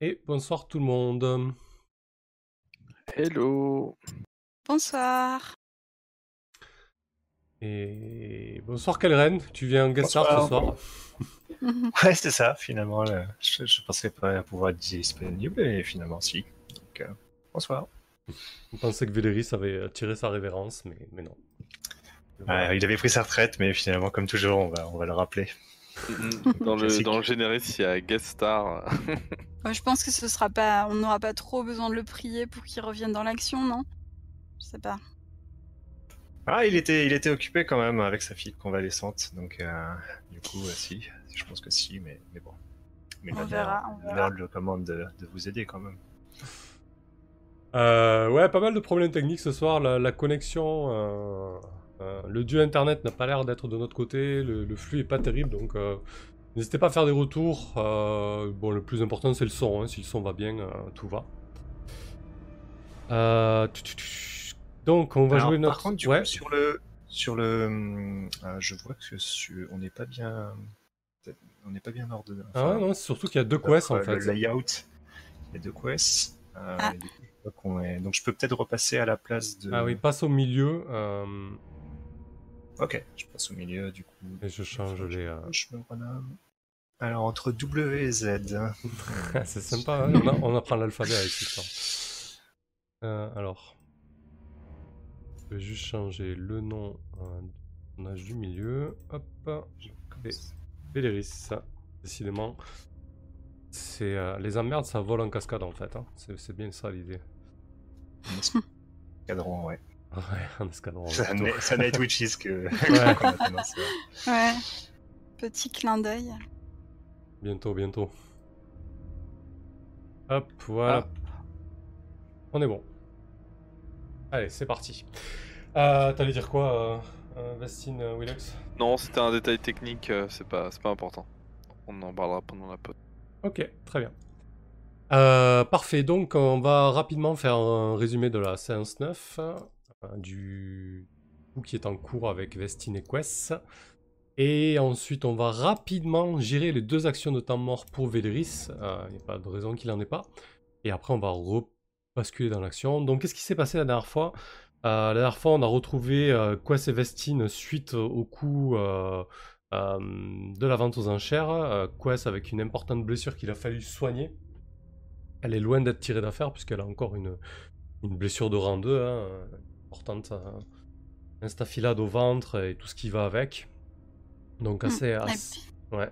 Et bonsoir tout le monde. Hello. Bonsoir. Et bonsoir Kalren, tu viens en guest star ce soir. Ouais, c'est ça, finalement. là, je, je pensais pas pouvoir être disponible, et finalement, si. Donc, euh, bonsoir. On pensait que Véléris avait tiré sa révérence, mais, mais non. Ouais, il avait pris sa retraite, mais finalement, comme toujours, on va, on va le rappeler. Dans le, dans le générique, il y a guest star. Ouais, je pense que ce sera pas, on n'aura pas trop besoin de le prier pour qu'il revienne dans l'action, non? Je sais pas. Ah, il était, il était occupé quand même avec sa fille convalescente, donc euh, du coup, euh, si. Je pense que si, mais, mais bon. Mais On verra, on verra. mère le commande de, de vous aider quand même. Euh, ouais, pas mal de problèmes techniques ce soir. La, la connexion, euh, le dieu internet n'a pas l'air d'être de notre côté. Le, le flux est pas terrible, donc euh, n'hésitez pas à faire des retours. Euh, bon, le plus important c'est le son. hein. Si le son va bien, euh, tout va. Euh, donc, on va Alors, jouer notre. Par contre, du ouais. coup, sur le, sur le, hum, euh, je vois que sur- on n'est pas bien, on n'est pas bien ordonné. Ah non, c'est surtout qu'il y a deux quests en le fait. layout, il y a deux quests. euh, Ah. est- Donc, je peux peut-être repasser à la place de. Ah oui, passe au milieu. Ok, je passe au milieu du coup. et je change les. euh, Je me renomme. Alors, entre W et Z. c'est sympa, hein, on, a- on apprend l'alphabet avec ça. Euh, alors. Je vais juste changer le nom euh, du personnage du milieu. Hop. Et Véléris, décidément. C'est euh, les emmerdes, ça vole en cascade en fait. hein. C'est bien ça l'idée. Cadran, ouais. Ouais, en escadron. Ça plutôt. n'est- ça Night Witches que. Ouais. qu'on a tendance à- Ouais. Petit clin d'œil. Bientôt, bientôt. Hop, voilà. On est bon. Allez, c'est parti. Euh, T'allais dire quoi, euh, euh, Vestine euh, Willax non, c'était un détail technique, euh, c'est pas, c'est pas important. On en parlera pendant la pause. Ok, très bien. Euh, parfait, donc on va rapidement faire un résumé de la séance 9, euh, du coup qui est en cours avec Vestine et Quest. Et ensuite, on va rapidement gérer les deux actions de temps mort pour Véléris. Il n'y a pas de raison qu'il n'en ait pas. Et après, on va basculer dans l'action. Donc, qu'est-ce qui s'est passé la dernière fois? Euh, La dernière fois, on a retrouvé euh, Quest et Vestine suite au coup euh, euh, de la vente aux enchères. Euh, Quest avec une importante blessure qu'il a fallu soigner. Elle est loin d'être tirée d'affaire puisqu'elle a encore une, blessure de rang 2, hein, importante euh, instafilade au ventre et tout ce qui va avec. Donc assez... Mm. Et assez- puis, Ouais.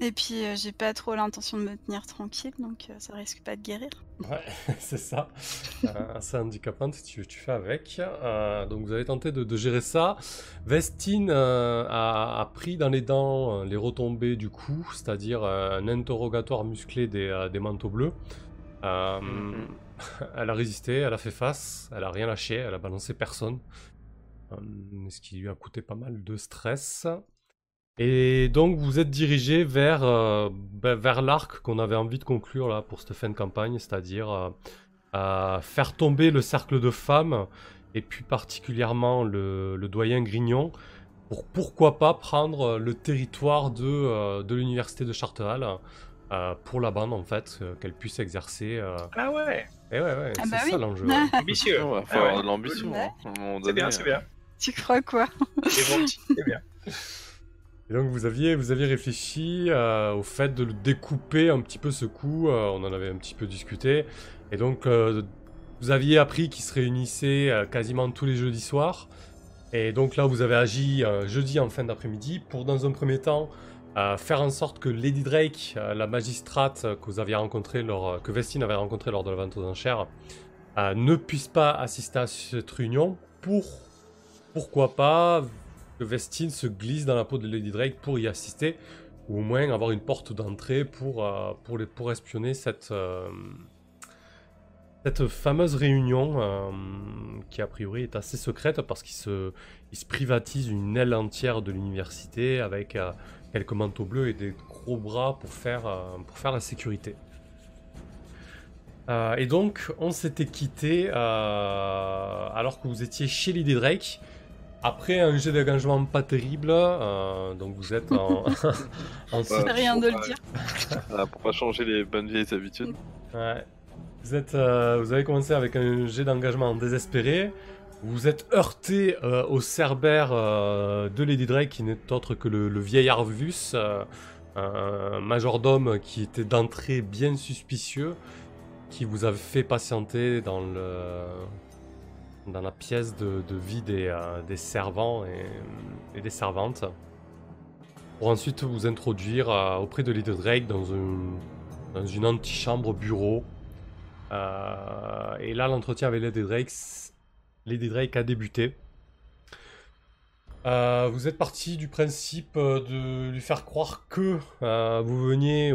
et puis, euh, j'ai pas trop l'intention de me tenir tranquille, donc euh, ça risque pas de guérir. Ouais, c'est ça. Euh, assez handicapant, tu, tu fais avec. Euh, donc vous avez tenté de, de gérer ça. Vestine euh, a, a pris dans les dents euh, les retombées du coup, c'est-à-dire euh, un interrogatoire musclé des, euh, des manteaux bleus. Euh, Mhm. Elle a résisté, elle a fait face, elle a rien lâché, elle a balancé personne. Euh, ce qui lui a coûté pas mal de stress. Et donc vous êtes dirigé vers, euh, ben, vers l'arc qu'on avait envie de conclure là pour cette fin de campagne, c'est-à-dire euh, faire tomber le cercle de femmes et puis particulièrement le, doyen Grignon pour pourquoi pas prendre le territoire de, euh, de l'université de Charterhal euh, pour la bande en fait, qu'elle puisse exercer. Ah ouais, Et ouais, ouais, Ah c'est bah ça oui. l'enjeu. ouais. ambitieux. Ouais, faut Ah ouais. avoir de l'ambition. Ouais. hein, C'est bien, c'est bien. Tu crois quoi C'est bon, c'est bien. Et donc vous aviez, vous aviez réfléchi euh, au fait de le découper un petit peu ce coup, euh, on en avait un petit peu discuté, et donc euh, vous aviez appris qu'ils se réunissaient euh, quasiment tous les jeudis soirs, et donc là vous avez agi euh, jeudi en fin d'après-midi pour dans un premier temps euh, faire en sorte que Lady Drake, euh, la magistrate euh, que vous Vestine avait rencontrée lors de la vente aux enchères, ne puisse pas assister à cette réunion. Pour pourquoi pas que Vestine se glisse dans la peau de Lady Drake pour y assister, ou au moins avoir une porte d'entrée pour, pour, pour espionner cette, cette fameuse réunion qui a priori est assez secrète parce qu'il se, il se privatise une aile entière de l'université avec quelques manteaux bleus et des gros bras pour faire, euh, pour faire la sécurité. Euh, et donc, on s'était quitté euh, alors que vous étiez chez Lady Drake. après un jet d'engagement pas terrible, euh, donc vous êtes en, en C'est rien de le dire. Ah, pour pas changer les bonnes vieilles habitudes. Ouais. Vous, êtes, euh, vous avez commencé avec un jet d'engagement désespéré. Vous êtes heurté euh, au cerbère euh, de Lady Drake, qui n'est autre que le, le vieil Arvus, euh, un majordome qui était d'entrée bien suspicieux, qui vous a fait patienter dans, le, dans la pièce de, vie des, euh, servants et, et des servantes. Pour ensuite vous introduire euh, auprès de Lady Drake dans, un, dans une antichambre bureau. Euh, et là, l'entretien avec Lady Drake, Lady Drake a débuté. Euh, vous êtes parti du principe euh, de lui faire croire que euh, vous veniez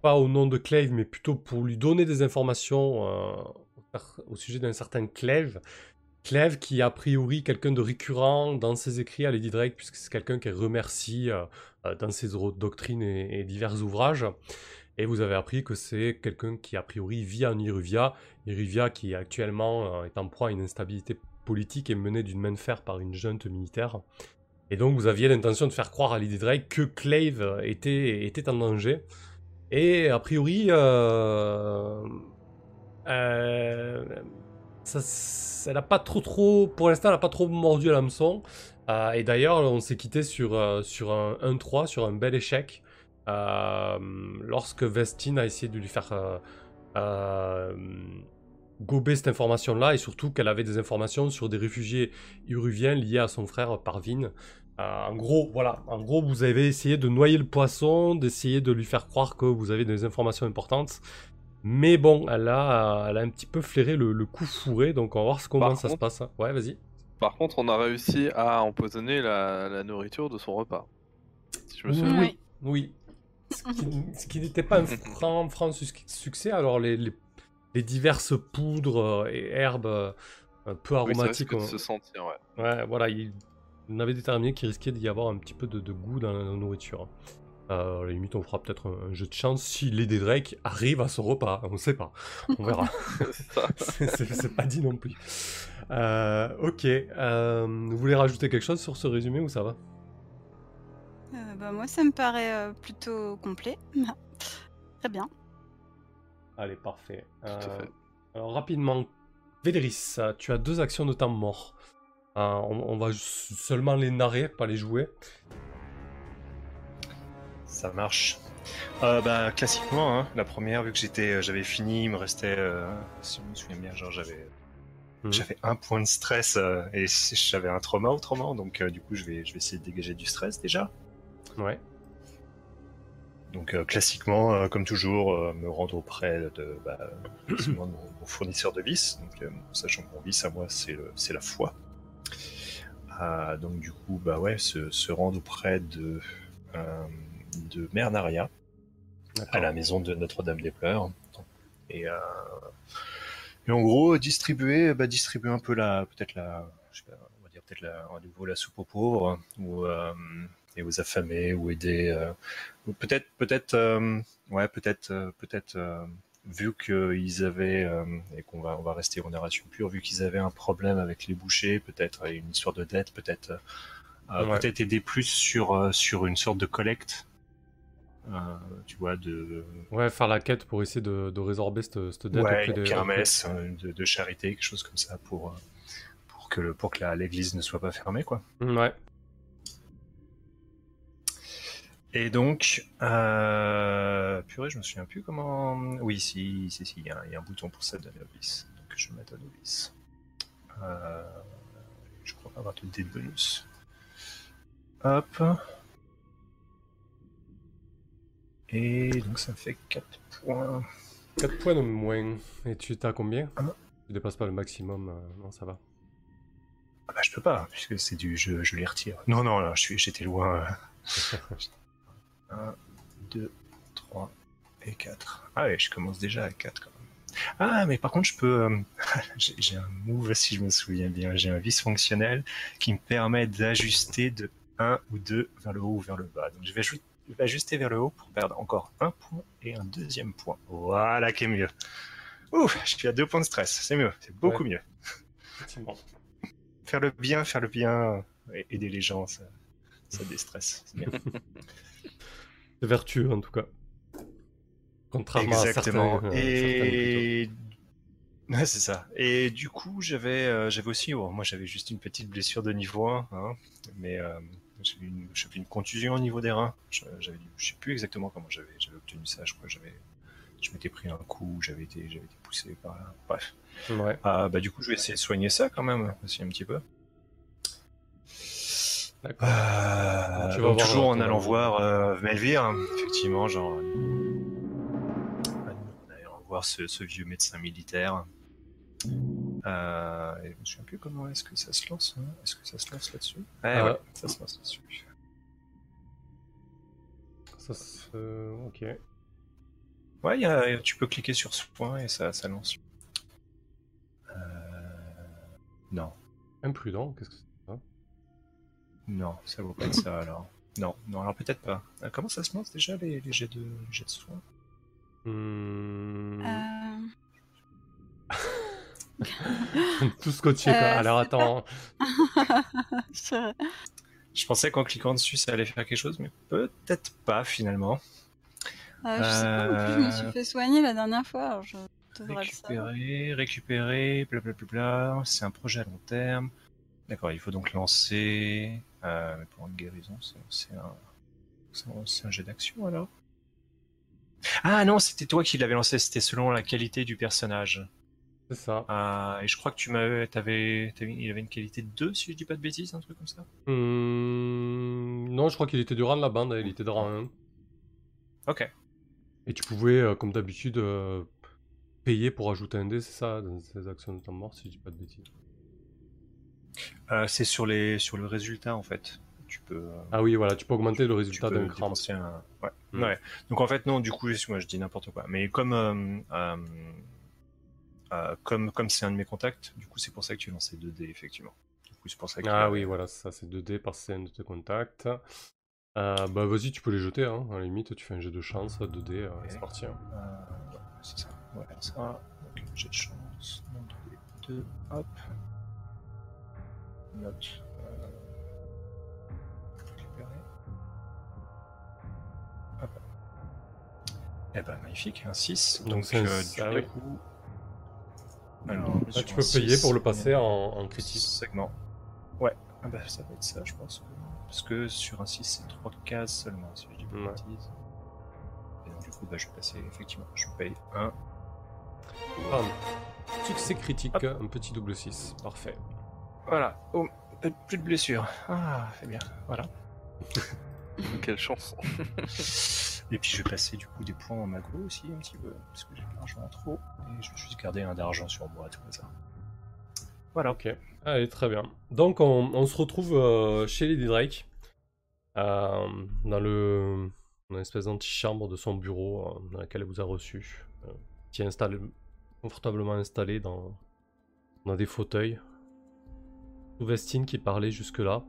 pas au nom de Clave, mais plutôt pour lui donner des informations au sujet d'un certain Clave. Clave qui est a priori quelqu'un de récurrent dans ses écrits à Lady Drake, puisque c'est quelqu'un qu'elle remercie dans ses doctrines et divers ouvrages. Et vous avez appris que c'est quelqu'un qui a priori vit en Iruvia. Iruvia qui actuellement euh, est en proie à une instabilité politique et menée d'une main de fer par une junte militaire. Et donc vous aviez l'intention de faire croire à Lady Drake que Clave était, était en danger. Et a priori, euh, euh, ça, n'a pas trop trop, pour l'instant, elle n'a pas trop mordu à l'hameçon. Et d'ailleurs, on s'est quitté sur, sur un 1-3, sur un bel échec. Euh, lorsque Vestine a essayé de lui faire euh, euh, gober cette information-là, et surtout qu'elle avait des informations sur des réfugiés uruviens liés à son frère Parvin. Euh, en gros, voilà, en gros, vous avez essayé de noyer le poisson, d'essayer de lui faire croire que vous avez des informations importantes. Mais bon, elle a, elle a un petit peu flairé le, le coup fourré, donc on va voir comment Par ça se passe. Ouais, vas-y. Par contre, on a réussi à empoisonner la, la nourriture de son repas. Si je me souviens. Oui. Oui. Ce qui, ce qui n'était pas un franc, franc succès. Alors, les, les, les diverses poudres euh, et herbes euh, un peu Oui, ça aromatiques. de on- se sentir, ouais. Ouais, voilà, il, on avait déterminé qu'il risquait d'y avoir un petit peu de, de goût dans la nourriture. Euh, à la limite, on fera peut-être un, un jeu de chance si Lady Drake arrive à son repas. On sait pas. On verra. C'est pas dit non plus. Euh, ok. euh, vous voulez rajouter quelque chose sur ce résumé ou ça va? Bah, moi, ça me paraît euh, plutôt complet. Très bien. Allez, parfait. Euh, fait. alors, rapidement, Véléris, euh, tu as deux actions de temps mort. Euh, on, on va seulement les narrer, pas les jouer. Ça marche. Euh, bah, classiquement, hein, la première, vu que j'étais, euh, j'avais fini, il me restait, euh, si je me souviens bien, genre j'avais, j'avais un point de stress euh, et j'avais un trauma autrement, donc euh, du coup je vais, je vais essayer de dégager du stress déjà. Ouais. Donc euh, classiquement, euh, comme toujours, euh, me rendre auprès de, bah, de mon, mon fournisseur de vis. Donc, sachant que mon vice à moi, c'est la foi. Donc du coup, bah ouais, se, se rendre auprès de de Mère Naria D'accord. à la maison de Notre-Dame des Pleurs. Et, et en gros, distribuer, bah, distribuer un peu la, peut-être la, je sais pas, on va dire peut-être la, à nouveau la soupe aux pauvres, ou et aux affamés, ou aider, euh, ou peut-être, peut-être, euh, ouais, peut-être, euh, peut-être, vu qu'ils avaient, et qu'on va, on va rester en narration pure, vu qu'ils avaient un problème avec les bouchers, peut-être une histoire de dette, peut-être, Ouais. peut-être aider plus sur, sur une sorte de collecte. Euh, tu vois, de, Ouais, faire la quête pour essayer de, de résorber cette, cette dette ouais, des. kermesse euh, de, de charité, quelque chose comme ça pour, pour que, le, pour que la- l'église ne soit pas fermée, quoi. Ouais. Et donc, euh, purée, je me souviens plus comment. Oui, si, si, si, il y, a un- il y a un bouton pour ça de novice. Donc je vais mettre un novice. Euh, je crois pas avoir de dé de bonus. Hop. Et donc ça me fait 4 points. 4 points de moins. Et tu t'as combien? Ah. Tu dépasses pas le maximum. euh, non, ça va. Ah bah je peux pas, puisque c'est du je, je les retire. Non, non, là, j'étais loin. 1, 2, 3 et 4. Ah ouais, je commence déjà à 4 quand même. Ah, mais par contre, je peux. euh, j'ai un move, si je me souviens bien. J'ai un vice fonctionnel qui me permet d'ajuster de 1 ou 2 vers le haut ou vers le bas. Donc je vais, ajuster vers le haut pour perdre encore un point et un deuxième point. Voilà qui est mieux. Ouh, je suis à 2 points de stress, c'est mieux, c'est beaucoup mieux. Effectivement. faire le bien, faire le bien, aider les gens, ça, ça déstresse. C'est bien. Vertueux en tout cas. Contrairement Exactement. à certains. euh, certains et ouais, c'est ça. Et du coup, j'avais, euh, j'avais aussi, bon, moi, j'avais juste une petite blessure de niveau 1, hein, mais euh, j'avais une, j'avais une contusion au niveau des reins. Je- J'avais, je sais plus exactement comment j'avais, obtenu ça. Je crois que j'avais, je m'étais pris un coup, j'avais été, j'avais été poussé par là. Bref. Ouais, Ah, bah du coup, je vais essayer de soigner ça quand même, aussi un petit peu. D'accord. Euh, Tu vas donc, voir, toujours euh, en allant voir euh, Melvire, hein, effectivement, genre en allant voir ce, ce vieux médecin militaire. Euh, et je me souviens plus comment est-ce que ça se lance. hein. Est-ce que ça se lance là-dessus? Ouais, Euh, ouais, ça se lance là-dessus. Ça se... Ok. Ouais, il y a- tu peux cliquer sur ce point et ça, ça lance. Euh, Non, Imprudent, qu'est-ce que c'est? Non, ça vaut pas être ça alors. Non, non, alors peut-être pas. Euh, comment ça se lance déjà les, les jets de, les jets de soins? Hmm, Euh, Tout scotché quoi. euh, Alors c'est attends. je- Je pensais qu'en cliquant dessus, ça allait faire quelque chose, mais peut-être pas finalement. euh, je sais pas, plus, je me suis Euh, fait soigner la dernière fois, alors je devrais le savoir. Récupérer, récupérer, blablabla. C'est un projet à long terme. D'accord, il faut donc lancer. Euh, mais pour une guérison, c'est un, un, jet d'action alors Ah non, c'était toi qui l'avais lancé, c'était selon la qualité du personnage. C'est ça. Ah, et je crois que tu m'avais. T'avais, il avait une qualité de 2, si je dis pas de bêtises, un truc comme ça Hmm, Non, je crois qu'il était du rang de la bande, il était de rang 1. Ok. Et tu pouvais, euh, comme d'habitude, euh, payer pour ajouter un dé, c'est ça, dans ces actions de temps mort, si je dis pas de bêtises. Euh, c'est sur, les, sur le résultat en fait. Tu peux. euh, Ah oui, voilà, tu peux augmenter le résultat d'un cran. un- Ouais. Mm. ouais. Donc en fait non, du coup, moi je dis n'importe quoi. Mais comme euh, comme comme c'est un de mes contacts, du coup c'est pour ça que tu lances 2 dés effectivement. Du coup c'est pour ça que Ah oui, voilà, ça c'est 2 dés par scène de tes contacts. Euh, bah vas-y, tu peux les jeter, hein. à la limite, tu fais un jet de chance, 2 dés, c'est parti. hein. Euh, c'est ça. Voilà ça. Donc j'ai de chance. 2 hop. Note. Eh ben magnifique, un 6. Donc Donc, euh, ah du oui. coup. Alors, Ah, sur tu peux payer 6, pour le passer en, en critique. Segment. Ouais, ah bah, ça va être ça, je pense. Parce que sur un 6, c'est 3 cases seulement, si je dis pas de Ouais. bêtises. Et donc, du coup, bah, je vais passer, effectivement, je paye 1. Bam. Succès critique, un petit double 6. Parfait. Voilà, oh, plus- de blessures. Ah, c'est bien, voilà. Quelle chance. Et puis je vais passer du coup des points en macro aussi, un petit peu, parce que j'ai de l'argent en trop. Et je vais juste garder un d'argent sur moi, tout ça. Voilà. Ok, allez, très bien. Donc, on, on se retrouve euh, chez Lady Drake, euh, dans le dans l'espèce d'antichambre de son bureau, euh, dans laquelle elle vous a reçu, euh, qui est installé, confortablement installé dans, dans des fauteuils. Vestine qui parlait jusque-là.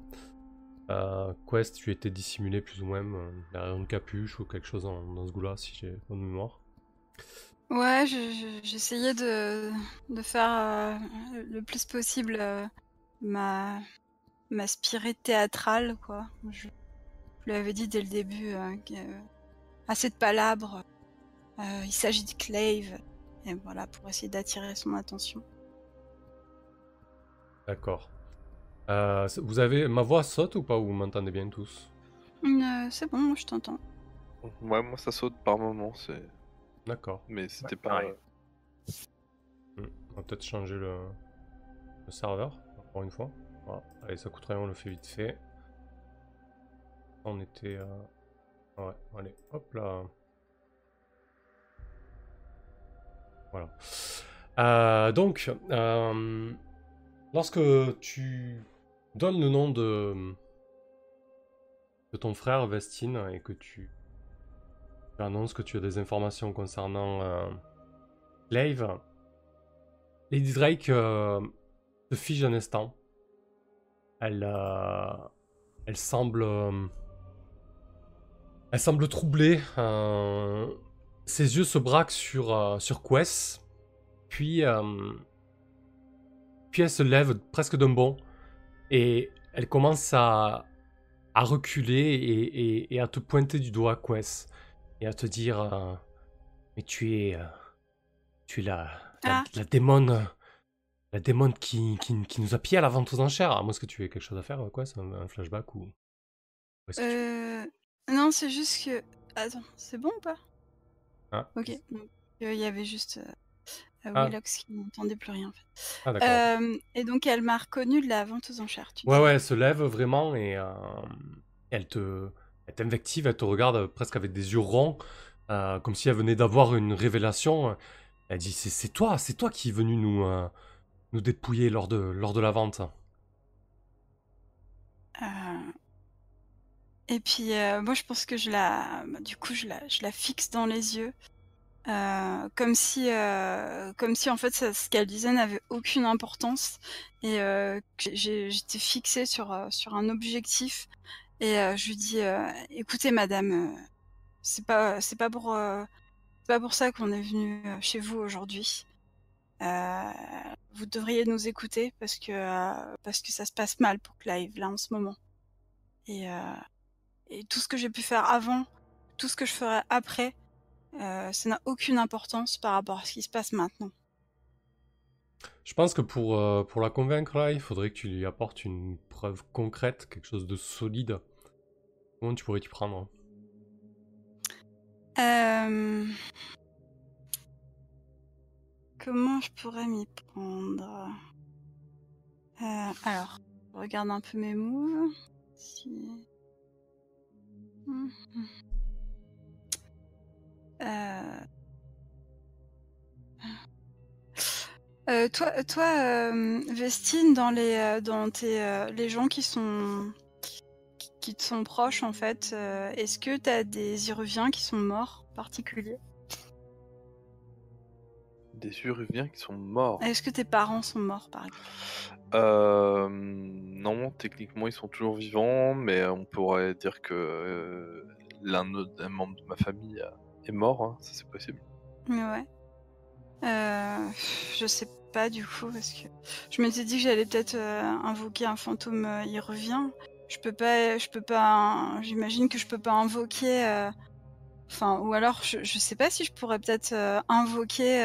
Euh, Quest, tu étais dissimulé plus ou moins euh, derrière une capuche ou quelque chose dans ce goût-là, si j'ai bonne mémoire. Ouais, je- je- j'essayais de, de faire euh, le plus possible euh, ma, ma spirit théâtrale, quoi. Je, je lui avais dit dès le début, euh, assez de palabres, il s'agit de Clave, et voilà, pour essayer d'attirer son attention. D'accord. Euh, vous avez... Ma voix saute ou pas ou Vous m'entendez bien tous? Euh, c'est bon, moi je t'entends. Ouais, moi ça saute par moment, c'est. D'accord. Mais c'était Ouais, pas. pareil. Hmm, On va peut-être changer le... le serveur, encore une fois. Voilà. Allez, ça coûte rien, on le fait vite fait. On était... euh, Ouais, allez, hop là. Voilà. Euh, donc, euh, lorsque tu donnes le nom de, de ton frère Vestine et que tu, annonces que tu as des informations concernant euh, Glaive, Lady Drake euh, se fige un instant. Elle, euh, elle semble, elle semble troublée. ses yeux se braquent sur sur Quest, puis puis elle se lève presque d'un bond Et elle commence à, à reculer et, et- et à te pointer du doigt, Quest, et à te dire euh, Mais tu es. euh, tu es la, la, Ah. la démone. La démone qui, qui, qui nous a pillé à la vente aux enchères. À moins que tu aies quelque chose à faire, Quest, un, un flashback ou. ou est-ce que tu- Euh... Non, c'est juste que. Attends, c'est bon ou pas? Ah. Ok. Il y avait juste euh, euh, Ah. Willox qui n'entendait plus rien en fait. Ah, d'accord. Euh, et donc elle m'a reconnu de la vente aux enchères. Tu Ouais, ouais, elle se lève vraiment et euh, elle te, elle t'invective, elle te regarde presque avec des yeux ronds, euh, comme si elle venait d'avoir une révélation. Elle dit c'est, c'est toi, c'est toi qui es venu nous, euh, nous dépouiller lors de, lors de la vente. Euh, Et puis euh, moi je pense que je la, bah, du coup je la, je la fixe dans les yeux, euh, comme si, euh, comme si en fait ce qu'elle disait n'avait aucune importance et euh, j'étais fixée sur euh, sur un objectif et euh, je lui dis écoutez madame, c'est pas c'est pas pour pas pour ça qu'on est venu chez vous aujourd'hui. Vous devriez nous écouter parce que parce que ça se passe mal pour Clive là en ce moment. Et, et tout ce que j'ai pu faire avant, tout ce que je ferai après, euh, ça n'a aucune importance par rapport à ce qui se passe maintenant. Je pense que pour, euh, pour la convaincre là, il faudrait que tu lui apportes une preuve concrète, quelque chose de solide. Comment tu pourrais t'y prendre Euh, Comment je pourrais m'y prendre? Alors, je regarde un peu mes moves. Si... Euh... Euh, toi, toi euh, Vestine, dans les, dans tes, euh, les gens qui sont, qui, qui te sont proches, en fait, est-ce que tu as des Iruviens qui sont morts particuliers? Des Uruviens qui sont morts? Est-ce que tes parents sont morts, par exemple? Non, techniquement ils sont toujours vivants, mais on pourrait dire que l'un autre- un membre de ma famille euh, est mort, hein, ça c'est possible. Ouais. Euh, je sais pas du coup parce que je m'étais dit que j'allais peut-être euh, invoquer un fantôme euh, il revient. Je peux pas, je peux pas. J'imagine que je peux pas invoquer. euh, Enfin, ou alors je, je sais pas si je pourrais peut-être invoquer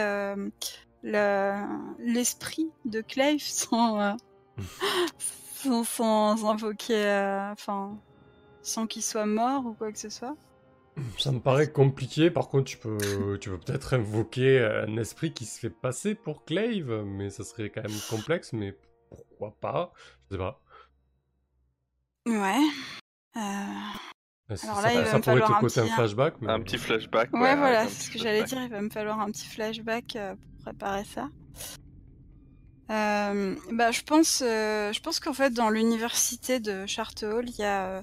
le l'esprit de Clave sans, sans, sans invoquer, enfin, sans qu'il soit mort ou quoi que ce soit. Ça me paraît compliqué, par contre tu peux, tu peux peut-être invoquer un esprit qui se fait passer pour Clave, mais ça serait quand même complexe, mais pourquoi pas? Je sais pas. Ouais. Euh, Ça, Alors ça- là, il va ça me pourrait falloir te un coûter un petit- flashback, mais... Un petit flashback. Ouais, voilà, c'est ce que j'allais flashback. dire. Il va me falloir un petit flashback euh, pour préparer ça. Euh, bah, je pense, euh, je pense qu'en fait, dans l'université de Charterhall, il y a, euh,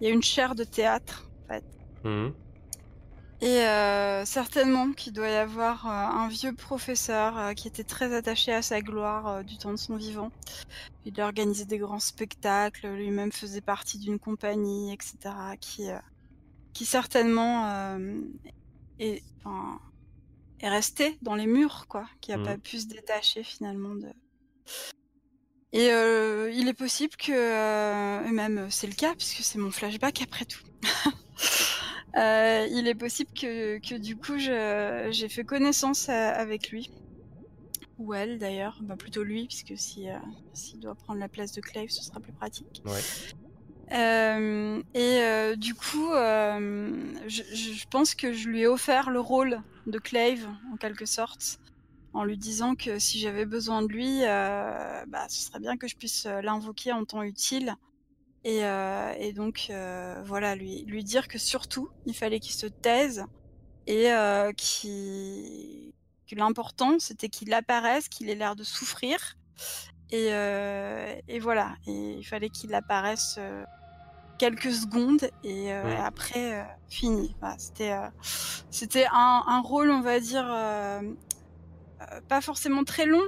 il y a une chaire de théâtre, en fait. Mhm. Et euh, certainement qu'il doit y avoir euh, un vieux professeur euh, qui était très attaché à sa gloire du temps de son vivant. Il organisait des grands spectacles, lui-même faisait partie d'une compagnie, etc. qui, qui certainement est, enfin, est resté dans les murs, quoi, qui a Mhm. pas pu se détacher finalement de. Et il est possible que, et même c'est le cas puisque c'est mon flashback après tout. Euh, il est possible que, que du coup j'ai fait connaissance euh, avec lui ou elle d'ailleurs, bah, plutôt lui puisque si euh, s'il doit prendre la place de Clave, ce sera plus pratique. Ouais. Euh, et euh, du coup, euh, je, je- pense que je lui ai offert le rôle de Clave en quelque sorte, en lui disant que si j'avais besoin de lui, bah, ce serait bien que je puisse l'invoquer en temps utile. Et, euh, et donc, euh, voilà, lui, lui dire que surtout, il fallait qu'il se taise et euh, qu'il- que l'important, c'était qu'il apparaisse, qu'il ait l'air de souffrir. Et, euh, et voilà, et il fallait qu'il apparaisse euh, quelques secondes et euh, Mm. après, fini. Voilà, c'était euh, c'était un, un rôle, on va dire, pas forcément très long,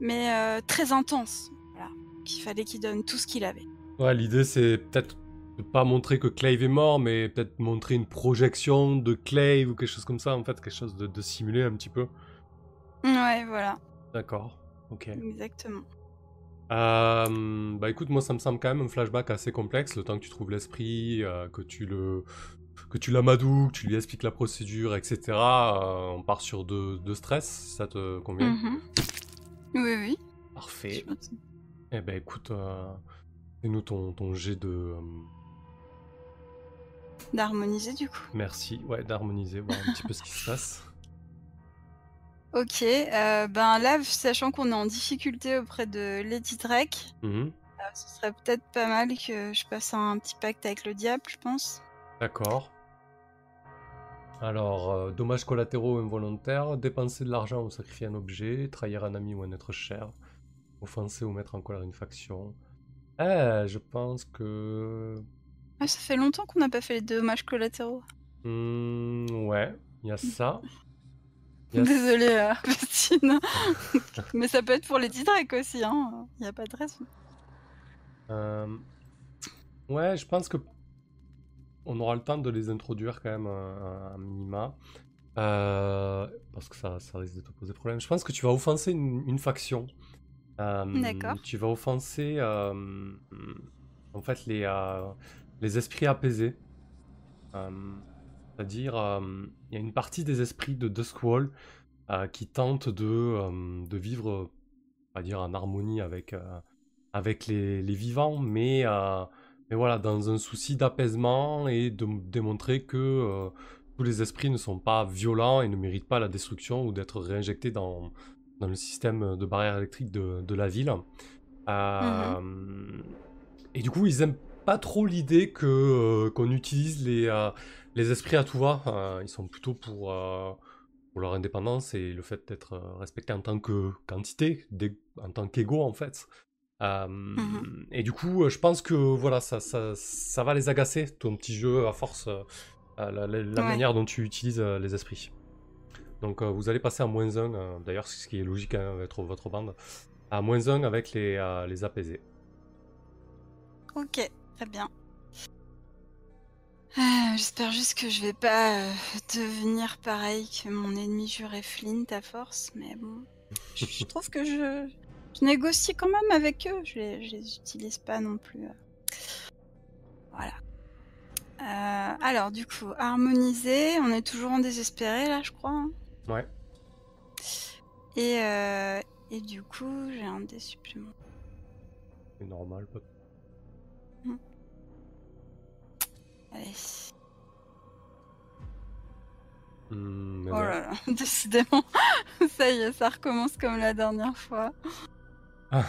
mais euh, très intense. Voilà, qu'il fallait qu'il donne tout ce qu'il avait. Ouais, l'idée c'est peut-être de pas montrer que Clave est mort, mais peut-être montrer une projection de Clave ou quelque chose comme ça, en fait, quelque chose de, de simulé un petit peu. Ouais, voilà, D'accord, ok. exactement. Euh, bah écoute, moi ça me semble quand même un flashback assez complexe, le temps que tu trouves l'esprit, euh, que tu le que tu l'amadoues, que tu lui expliques la procédure, etc. euh, on part sur deux, deux stress, ça te convient Mhm. Oui, oui. Parfait. Eh ben écoute, euh, fais-nous ton, ton jet de... euh, D'harmoniser du coup. merci, ouais, d'harmoniser, voir un petit peu ce qui se passe. Ok, euh, ben là, sachant qu'on est en difficulté auprès de Lady Drake, Mhm, euh, ce serait peut-être pas mal que je passe un petit pacte avec le diable, je pense. D'accord. Alors, euh, dommages collatéraux involontaires, dépenser de l'argent ou sacrifier un objet, trahir un ami ou un être cher, offenser ou mettre en colère une faction. Eh, je pense que... Ah, ça fait longtemps qu'on n'a pas fait les dommages collatéraux. Hmm, ouais, il y a ça. Y a Désolée, euh. Mais ça peut être pour Lady Drake aussi, hein. Il n'y a pas de raison. Euh, Ouais, je pense que on aura le temps de les introduire quand même à, à minima. Euh, parce que ça, ça risque de te poser problème. Je pense que tu vas offenser une, une faction. Tu vas offenser en fait les, euh, les esprits apaisés. C'est-à-dire, il y a une partie des esprits de Duskwall euh, qui tentent de, de vivre, on dire, en harmonie avec, euh, avec les, les vivants, mais, mais voilà, dans un souci d'apaisement et de démontrer que tous les esprits ne sont pas violents et ne méritent pas la destruction ou d'être réinjectés dans, dans le système de barrière électrique de, de la ville. Euh, Et du coup, ils aiment pas trop l'idée que euh, qu'on utilise les, euh, les esprits à tout va. Ils sont plutôt pour, pour leur indépendance et le fait d'être respecté en tant que quantité, en tant qu'ego en fait. Mhm. Et du coup, je pense que voilà, ça, ça, ça va les agacer, ton petit jeu à force, la, la- la Ouais. manière dont tu utilises les esprits. Donc euh, vous allez passer à moins 1, d'ailleurs ce qui est logique hein, avec votre bande, à moins 1 avec les, euh, les apaisés. Ok, très bien. J'espère juste que je vais pas euh, devenir pareil que mon ennemi juré Flint à force, mais bon. Je, trouve que je, négocie quand même avec eux, je les, les utilise pas non plus. euh. Voilà. Euh, alors, du coup, harmoniser, on est toujours en désespéré là, je crois. hein. Ouais. Et, euh, et du coup, j'ai un dé supplémentaire. C'est normal. pas- Allez. Hmm, mais Oh là là, décidément, ça y est, ça recommence comme la dernière fois. Ah.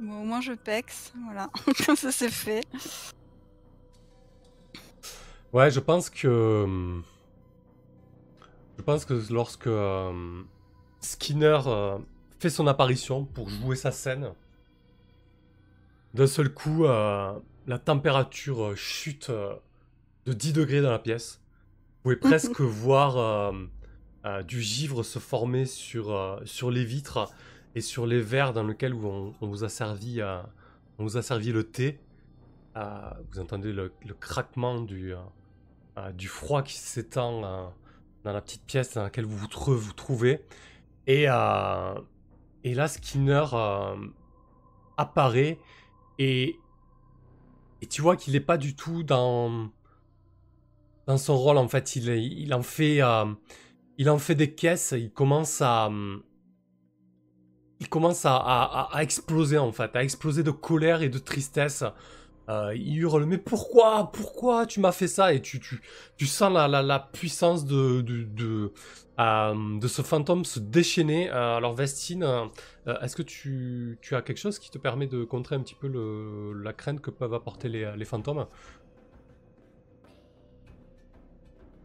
Bon, au moins je pex, voilà, ça c'est fait. Ouais, je pense que. Je pense que lorsque euh, Skinner euh, fait son apparition pour jouer sa scène, d'un seul coup, euh, la température chute de 10 degrés dans la pièce. Vous pouvez presque voir du givre se former sur, sur les vitres et sur les verres dans lesquels on, on vous a servi, on vous a servi le thé. Vous entendez le, le craquement du, du froid qui s'étend dans la petite pièce dans laquelle vous vous, trou- vous trouvez. Et, euh, et là, Skinner euh, apparaît et, tu vois qu'il n'est pas du tout dans, dans son rôle. En fait, il, en fait, euh, il en fait des caisses. Il commence à. Il commence à- à exploser en fait, à exploser de colère et de tristesse. Euh, il hurle mais pourquoi pourquoi tu m'as fait ça? Et tu, tu, tu sens la, la, la puissance de, de, de, euh, de ce fantôme se déchaîner. Euh, alors Vestine, est-ce que tu, tu as quelque chose qui te permet de contrer un petit peu la crainte que peuvent apporter les, les fantômes?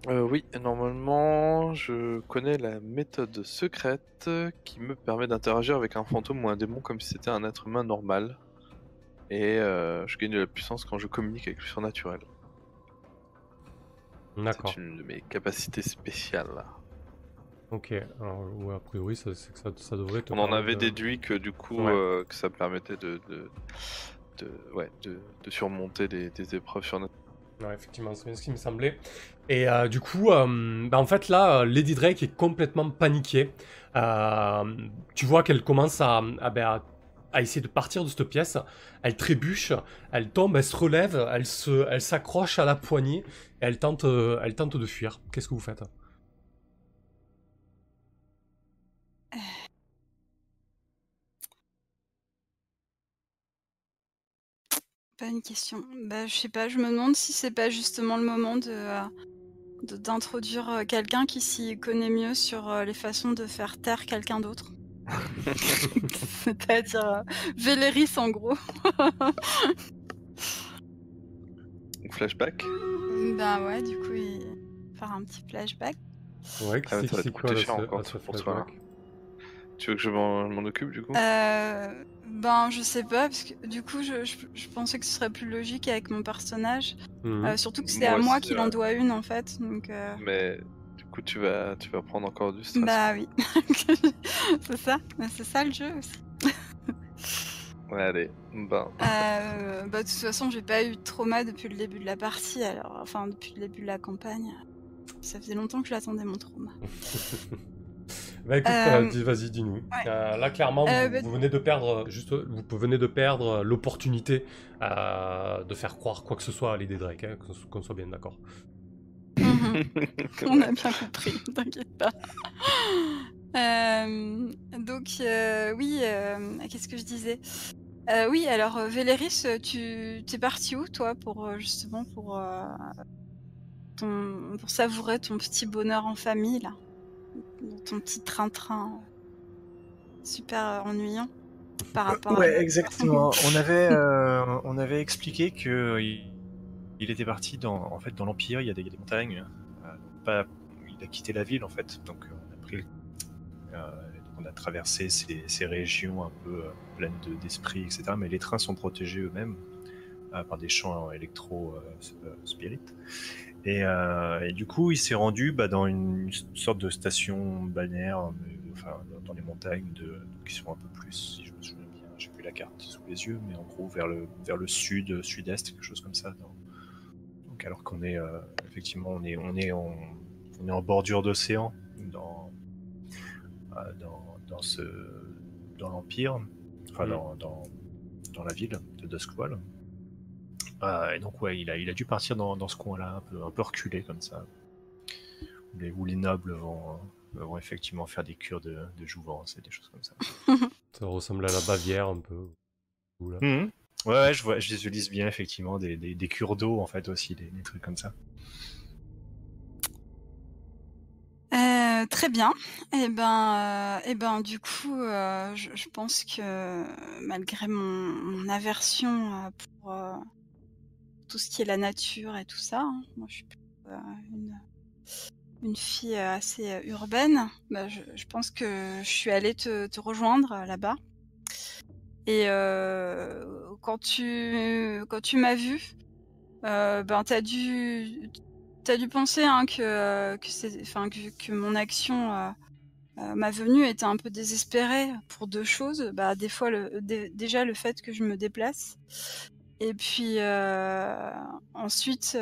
Oui, normalement, je connais la méthode secrète qui me permet d'interagir avec un fantôme ou un démon comme si c'était un être humain normal. Et euh, je gagne de la puissance quand je communique avec le surnaturel. D'accord. C'est une de mes capacités spéciales. Ok. Alors, ouais, a priori, ça, c'est que ça, ça devrait te On en avait de- déduit que du coup, Ouais. euh, que ça permettait de, de, de, ouais, de, de surmonter des, des épreuves surnaturelles. Ouais, effectivement, c'est bien ce qui me semblait. Et euh, du coup, euh, bah, en fait, là, Lady Drake est complètement paniquée. Euh, tu vois qu'elle commence à, à, à- à essayer de partir de cette pièce. Elle trébuche, elle tombe, elle se relève, elle se, elle s'accroche à la poignée, et elle tente, euh, de fuir. Qu'est-ce que vous faites? Pas une question. Bah, je sais pas, je me demande si c'est pas justement le moment de, euh, d'introduire euh, quelqu'un qui s'y connaît mieux sur euh, les façons de faire taire quelqu'un d'autre. C'est-à-dire euh, Véléris en gros. Flashback? Bah ouais, du coup, il faire un petit flashback. Ouais, Ah, ça va c'est te quoi coûter cher ce- encore ce pour toi, flashback? Tu veux que je m'en, occupe du coup? Euh, ben, je sais pas, parce que du coup, je, je- je pensais que ce serait plus logique avec mon personnage. Mhm. Euh, surtout que c'est Moi à moi qu'il en doit une en fait. Donc, euh, Mais coup, tu vas, tu vas prendre encore du stress. bah oui. c'est ça. Mais c'est ça le jeu aussi. Ouais, allez. Ben, Euh, bah, de toute façon, j'ai pas eu de trauma depuis le début de la partie, alors, enfin, depuis le début de la campagne. Ça faisait longtemps que je l'attendais, mon trauma. Bah écoute, Euh, euh, vas-y, dis-nous. ouais. Euh, là, clairement, Euh, vous, bah- vous venez de perdre, juste, vous venez de perdre l'opportunité euh, de faire croire quoi que ce soit à l'idée Drake, hein, qu'on soit bien d'accord. On a bien compris, t'inquiète pas. Euh, donc, euh, oui, euh, qu'est-ce que je disais? Oui, alors, Véléris, tu t'es parti où, toi, pour justement pour, ton, pour savourer ton petit bonheur en famille, là? Ton petit train-train super ennuyant par rapport à. Exactement. on avait, on avait expliqué que il, était parti dans, en fait, dans l'Empire. Il y a des, montagnes. euh, pas, il a quitté la ville en fait. Donc euh, on a pris, euh, on a traversé ces, régions un peu pleines de- etc. Mais les trains sont protégés eux-mêmes par des champs électro euh, s- euh, spirit. Et, du coup, il s'est rendu bah, dans une sorte de station balnéaire, enfin, dans- les montagnes de, qui sont un peu plus, si je me souviens bien, j'ai plus la carte sous les yeux, mais en gros vers le, vers le sud, sud-est, quelque chose comme ça. Donc alors qu'on est, euh, effectivement, on est, on est en, on est en bordure d'océan dans, euh, dans, dans ce, dans l'empire, enfin Mhm. dans, dans, dans la ville de Duskwall. Euh, et donc ouais, il a, il a dû partir dans, dans ce coin-là, un peu, un peu reculé comme ça, où les, où les nobles vont, euh, vont effectivement faire des cures de, de jouvence et des choses comme ça. Ça ressemble à la Bavière un peu. Là. Ouais, je, vois, je visualise bien effectivement des, des, cures d'eau en fait aussi, des, trucs comme ça. Euh, très bien. Et ben, euh, eh ben, du coup, euh, je, pense que malgré mon, aversion euh, pour tout ce qui est la nature et tout ça, hein, moi je suis une, une fille assez urbaine, bah, je, pense que je suis allée te, rejoindre là-bas. Et quand tu quand tu m'as vu, ben t'as dû T'as dû penser hein, que, que, que, mon action, ma venue était un peu désespérée pour deux choses. Bah, des fois, le, dé- déjà le fait que je me déplace, et puis ensuite,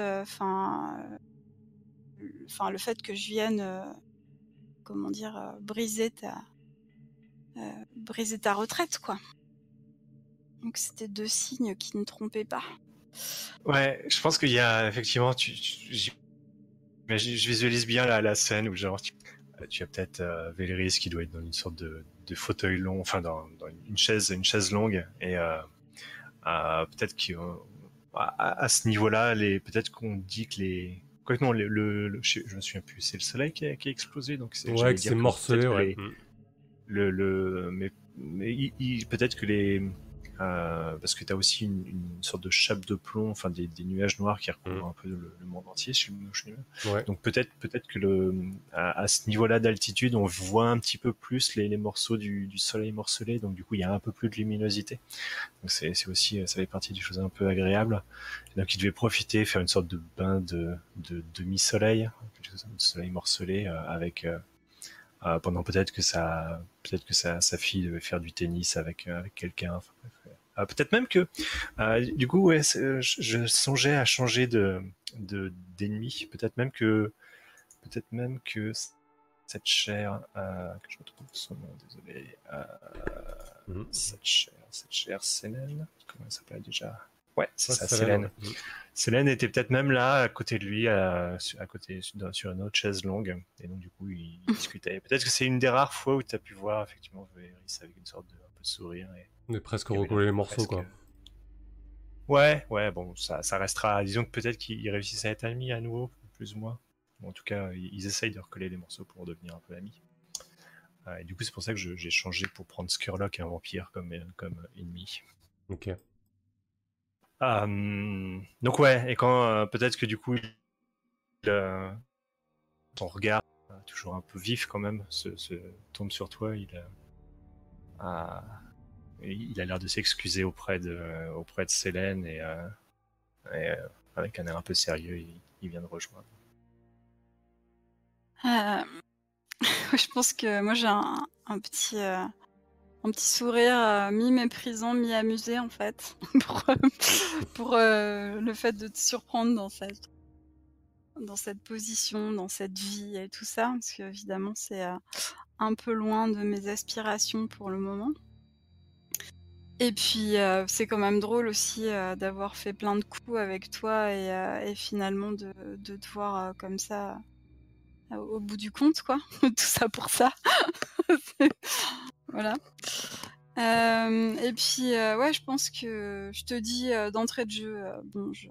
le fait que je vienne, comment dire, briser ta, briser ta retraite, quoi. Donc c'était deux signes qui ne trompaient pas. Ouais, je pense qu'il y a effectivement, tu, tu- j'y- mais je je visualise bien la, la scène où genre tu, euh, tu as peut-être euh, Véléris qui doit être dans une sorte de, de fauteuil long, enfin dans, dans une chaise, une chaise longue, et euh, euh, peut-être qu'à à, à ce niveau-là, les peut-être qu'on dit que les Quoi que non, le, le, le- je, je me souviens plus, c'est le soleil qui a, qui a explosé, donc c'est. Ouais, c'est morcelé, ouais. les- le, le mais, peut-être que les euh, parce que tu as aussi une, une sorte de chape de plomb, enfin des, des nuages noirs qui recouvrent Mm. un peu le, le monde entier. Souviens. Ouais. Donc peut-être peut-être que le à, à ce niveau-là d'altitude, on voit un petit peu plus les, les morceaux du, du soleil morcelé, donc du coup il y a un peu plus de luminosité. Donc c'est aussi ça fait partie des choses un peu agréables. Et donc il devait profiter, faire une sorte de bain de, de demi-soleil, de soleil morcelé euh, avec euh, euh, pendant peut-être que sa peut-être que sa, sa fille devait faire du tennis avec euh, avec quelqu'un. Enfin. Euh, peut-être même que du coup ouais, je, je songeais à changer de de d'ennemi. Peut-être même que peut-être même que cette chair, que je retrouve son nom, désolé. Mhm. Cette chair, cette chair, Célène. Comment elle s'appelle déjà? Ouais, c'est ça, c'est Célène. Célène était peut-être même là, à côté de lui, à, côté sur une autre chaise longue. Et donc, du coup, ils discutaient. Peut-être que c'est une des rares fois où tu as pu voir, effectivement, Véris avec une sorte de, un peu de sourire. Et, On est presque recollé les morceaux, presque- quoi. Ouais, ouais, bon, ça, ça restera. Disons que peut-être qu'ils réussissent à être amis à nouveau, plus ou moins. Bon, en tout cas, ils, essayent de recoller les morceaux pour devenir un peu amis. Euh, et du coup, c'est pour ça que j'ai changé pour prendre Skurlock et un vampire comme, comme ennemi. Ok. Euh, donc ouais, et quand euh, peut-être que du coup, euh, ton regard, euh, toujours un peu vif quand même, se, tombe sur toi, il a, il a l'air de s'excuser auprès de, auprès de Célène et, avec un air un peu sérieux, il, vient de rejoindre. Je pense que moi j'ai un, petit, un petit sourire euh, mi-méprisant, mi-amusé en fait, pour, euh, euh, le fait de te surprendre dans cette, dans cette position, dans cette vie et tout ça, parce que évidemment c'est un peu loin de mes aspirations pour le moment. Et puis c'est quand même drôle aussi d'avoir fait plein de coups avec toi et, finalement de, te voir comme ça au bout du compte, quoi. Tout ça pour ça. Voilà. Euh, et puis, euh, ouais, je pense que je te dis euh, d'entrée de jeu, bon, je,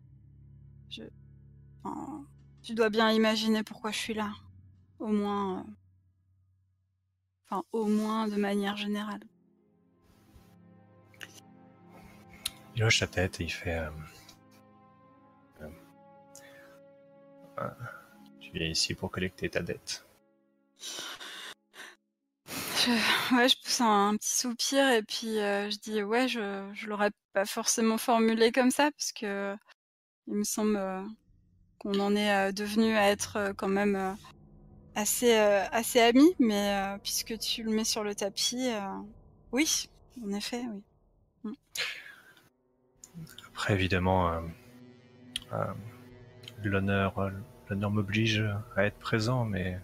je- tu dois bien imaginer pourquoi je suis là. Au moins, enfin, au moins de manière générale. Il hoche sa tête et il fait. tu viens ici pour collecter ta dette. Je, ouais, je pousse un, petit soupir et puis euh, je dis ouais, je, je l'aurais pas forcément formulé comme ça parce que il me semble euh, qu'on en est euh, devenu à être quand même assez assez amis, mais puisque tu le mets sur le tapis, oui, en effet, oui. Après, évidemment, l'honneur, l'honneur m'oblige à être présent, mais,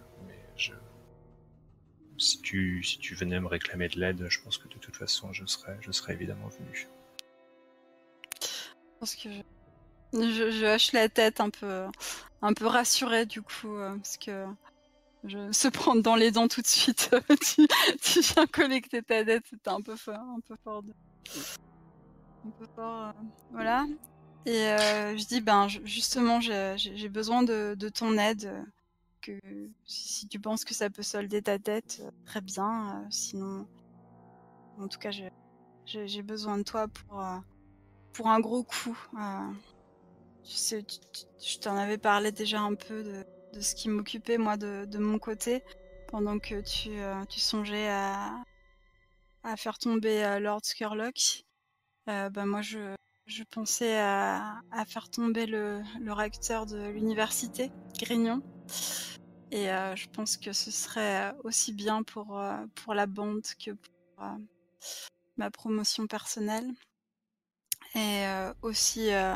si tu, si tu venais me réclamer de l'aide, je pense que de toute façon, je serais, je serais évidemment venu. Je pense que je, hoche la tête un peu un peu rassurée du coup euh, parce que je se prendre dans les dents tout de suite. tu, viens collecter ta dette, c'était un peu fort, un peu fort. De... Un peu fort, euh, voilà. Et euh, je dis, ben justement, j'ai besoin de ton aide. Que si, tu penses que ça peut solder ta dette, euh, très bien. euh, sinon, en tout cas, j'ai- besoin de toi pour euh, pour un gros coup. je t'en avais parlé déjà un peu de, de ce qui m'occupait moi de, de mon côté pendant que tu, tu songeais à, à faire tomber Lord Skurlock. Euh, bah, moi, je, je pensais à, à faire tomber le, le recteur de l'université, Grignon. Et euh, je pense que ce serait aussi bien pour, euh, pour la bande que pour euh, ma promotion personnelle. Et euh, aussi, euh,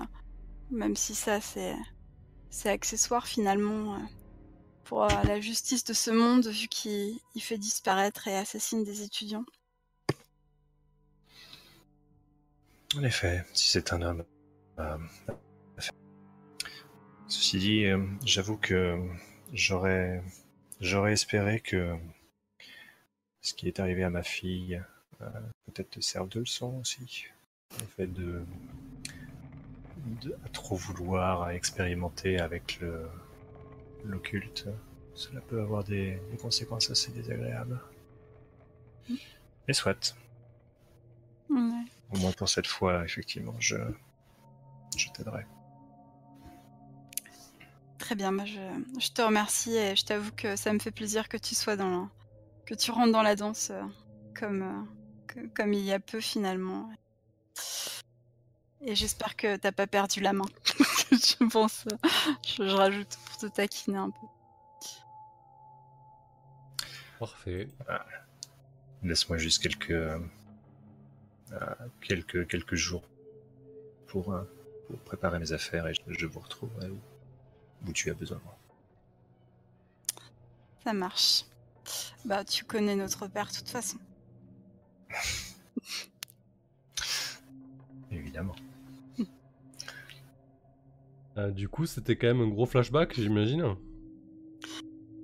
même si ça c'est c'est accessoire finalement euh, pour euh, la justice de ce monde, vu qu'il il fait disparaître et assassine des étudiants. En effet, si c'est un homme. Ceci dit, euh, j'avoue que j'aurais, j'aurais espéré que ce qui est arrivé à ma fille euh, peut-être te serve de leçon aussi. Le fait de, de à trop vouloir à expérimenter avec le, l'occulte, cela peut avoir des, des conséquences assez désagréables. Mais soit, au moins pour cette fois, effectivement, je, je t'aiderai. Très bien, moi je, te remercie et je t'avoue que ça me fait plaisir que tu sois dans que tu rentres dans la danse euh, comme, euh, comme il y a peu finalement. Et j'espère que t'as pas perdu la main. je pense, euh, je, rajoute pour te taquiner un peu. Parfait. Laisse-moi juste quelques, quelques, quelques jours pour, pour préparer mes affaires et je, je vous retrouverai où, tu as besoin. Ça marche. Bah, tu connais notre père de toute façon. Évidemment. Euh, du coup, c'était quand même un gros flashback, j'imagine.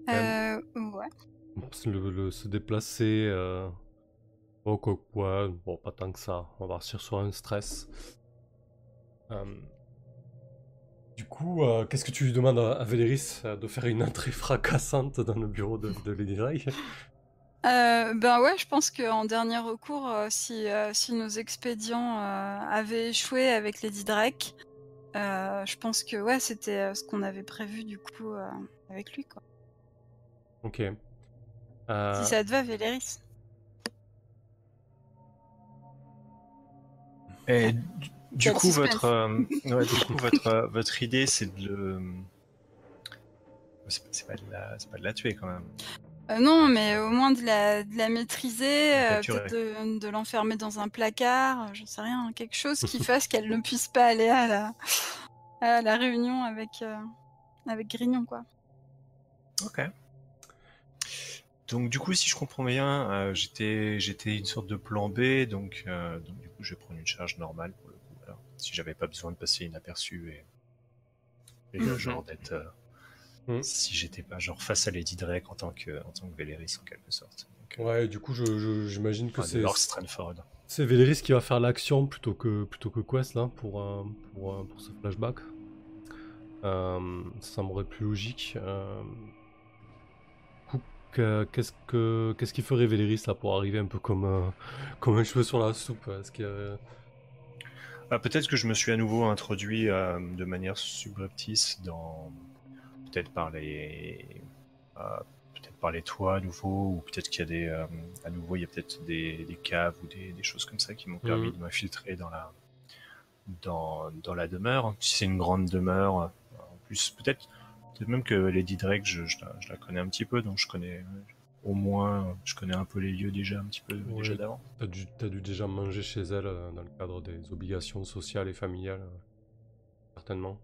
Euh, ouais. Le, le- se déplacer. Euh... Oh, quoi, ouais, bon, pas tant que ça. On va partir sur un stress. Euh, Du coup, euh, qu'est-ce que tu lui demandes à, à Véléris euh, de faire une entrée fracassante dans le bureau de, de Lady Drake Euh, ben ouais, je pense qu'en dernier recours, euh, si, euh, si nos expédients euh, avaient échoué avec Lady Drake, euh, je pense que ouais, c'était ce qu'on avait prévu du coup euh, avec lui. Quoi. Ok. Euh, Si ça te va, Véléris. Et du, coup, votre, euh, ouais, du coup, votre, euh, votre idée, c'est de le. C'est pas, de la, c'est pas de la tuer quand même. Euh, non, mais au moins de la, de la maîtriser, euh, de, de l'enfermer dans un placard, euh, j'en sais rien, quelque chose qui fasse qu'elle ne puisse pas aller à la, à la réunion avec, euh, avec Grignon, quoi. Ok. Donc du coup, si je comprends bien, euh, j'étais j'étais une sorte de plan B, donc, euh, donc du coup, je vais prendre une charge normale pour si j'avais pas besoin de passer inaperçu et, et Mhm. genre d'être, euh, Mhm. si j'étais pas genre face à Lady Drake en tant que en tant que Véléris en quelque sorte. Donc, euh, Ouais, du coup, je- je- j'imagine que c'est Lord Stranford. c'est Véléris qui va faire l'action plutôt que, plutôt que Quest là pour, euh, pour, euh, pour ce flashback. Euh, ça m'aurait plus logique. Euh, qu'est-ce que qu'est-ce qu'il ferait Véléris là pour arriver un peu comme, euh, comme un cheveu sur la soupe? Est-ce qu'il a- Ah, peut-être que je me suis à nouveau introduit euh, de manière subreptice dans peut-être par les euh, peut-être par les toits à nouveau ou peut-être qu'il y a des euh, à nouveau il y a peut-être des, des caves ou des, des choses comme ça qui m'ont permis Mhm. de m'infiltrer dans la dans, dans la demeure si c'est une grande demeure en plus peut-être peut-être même que Lady Drake je, je, la, je la connais un petit peu donc je connais au moins je connais un peu les lieux déjà un petit peu Ouais. déjà d'avant T'as dû, t'as dû déjà manger chez elle euh, dans le cadre des obligations sociales et familiales, euh, certainement.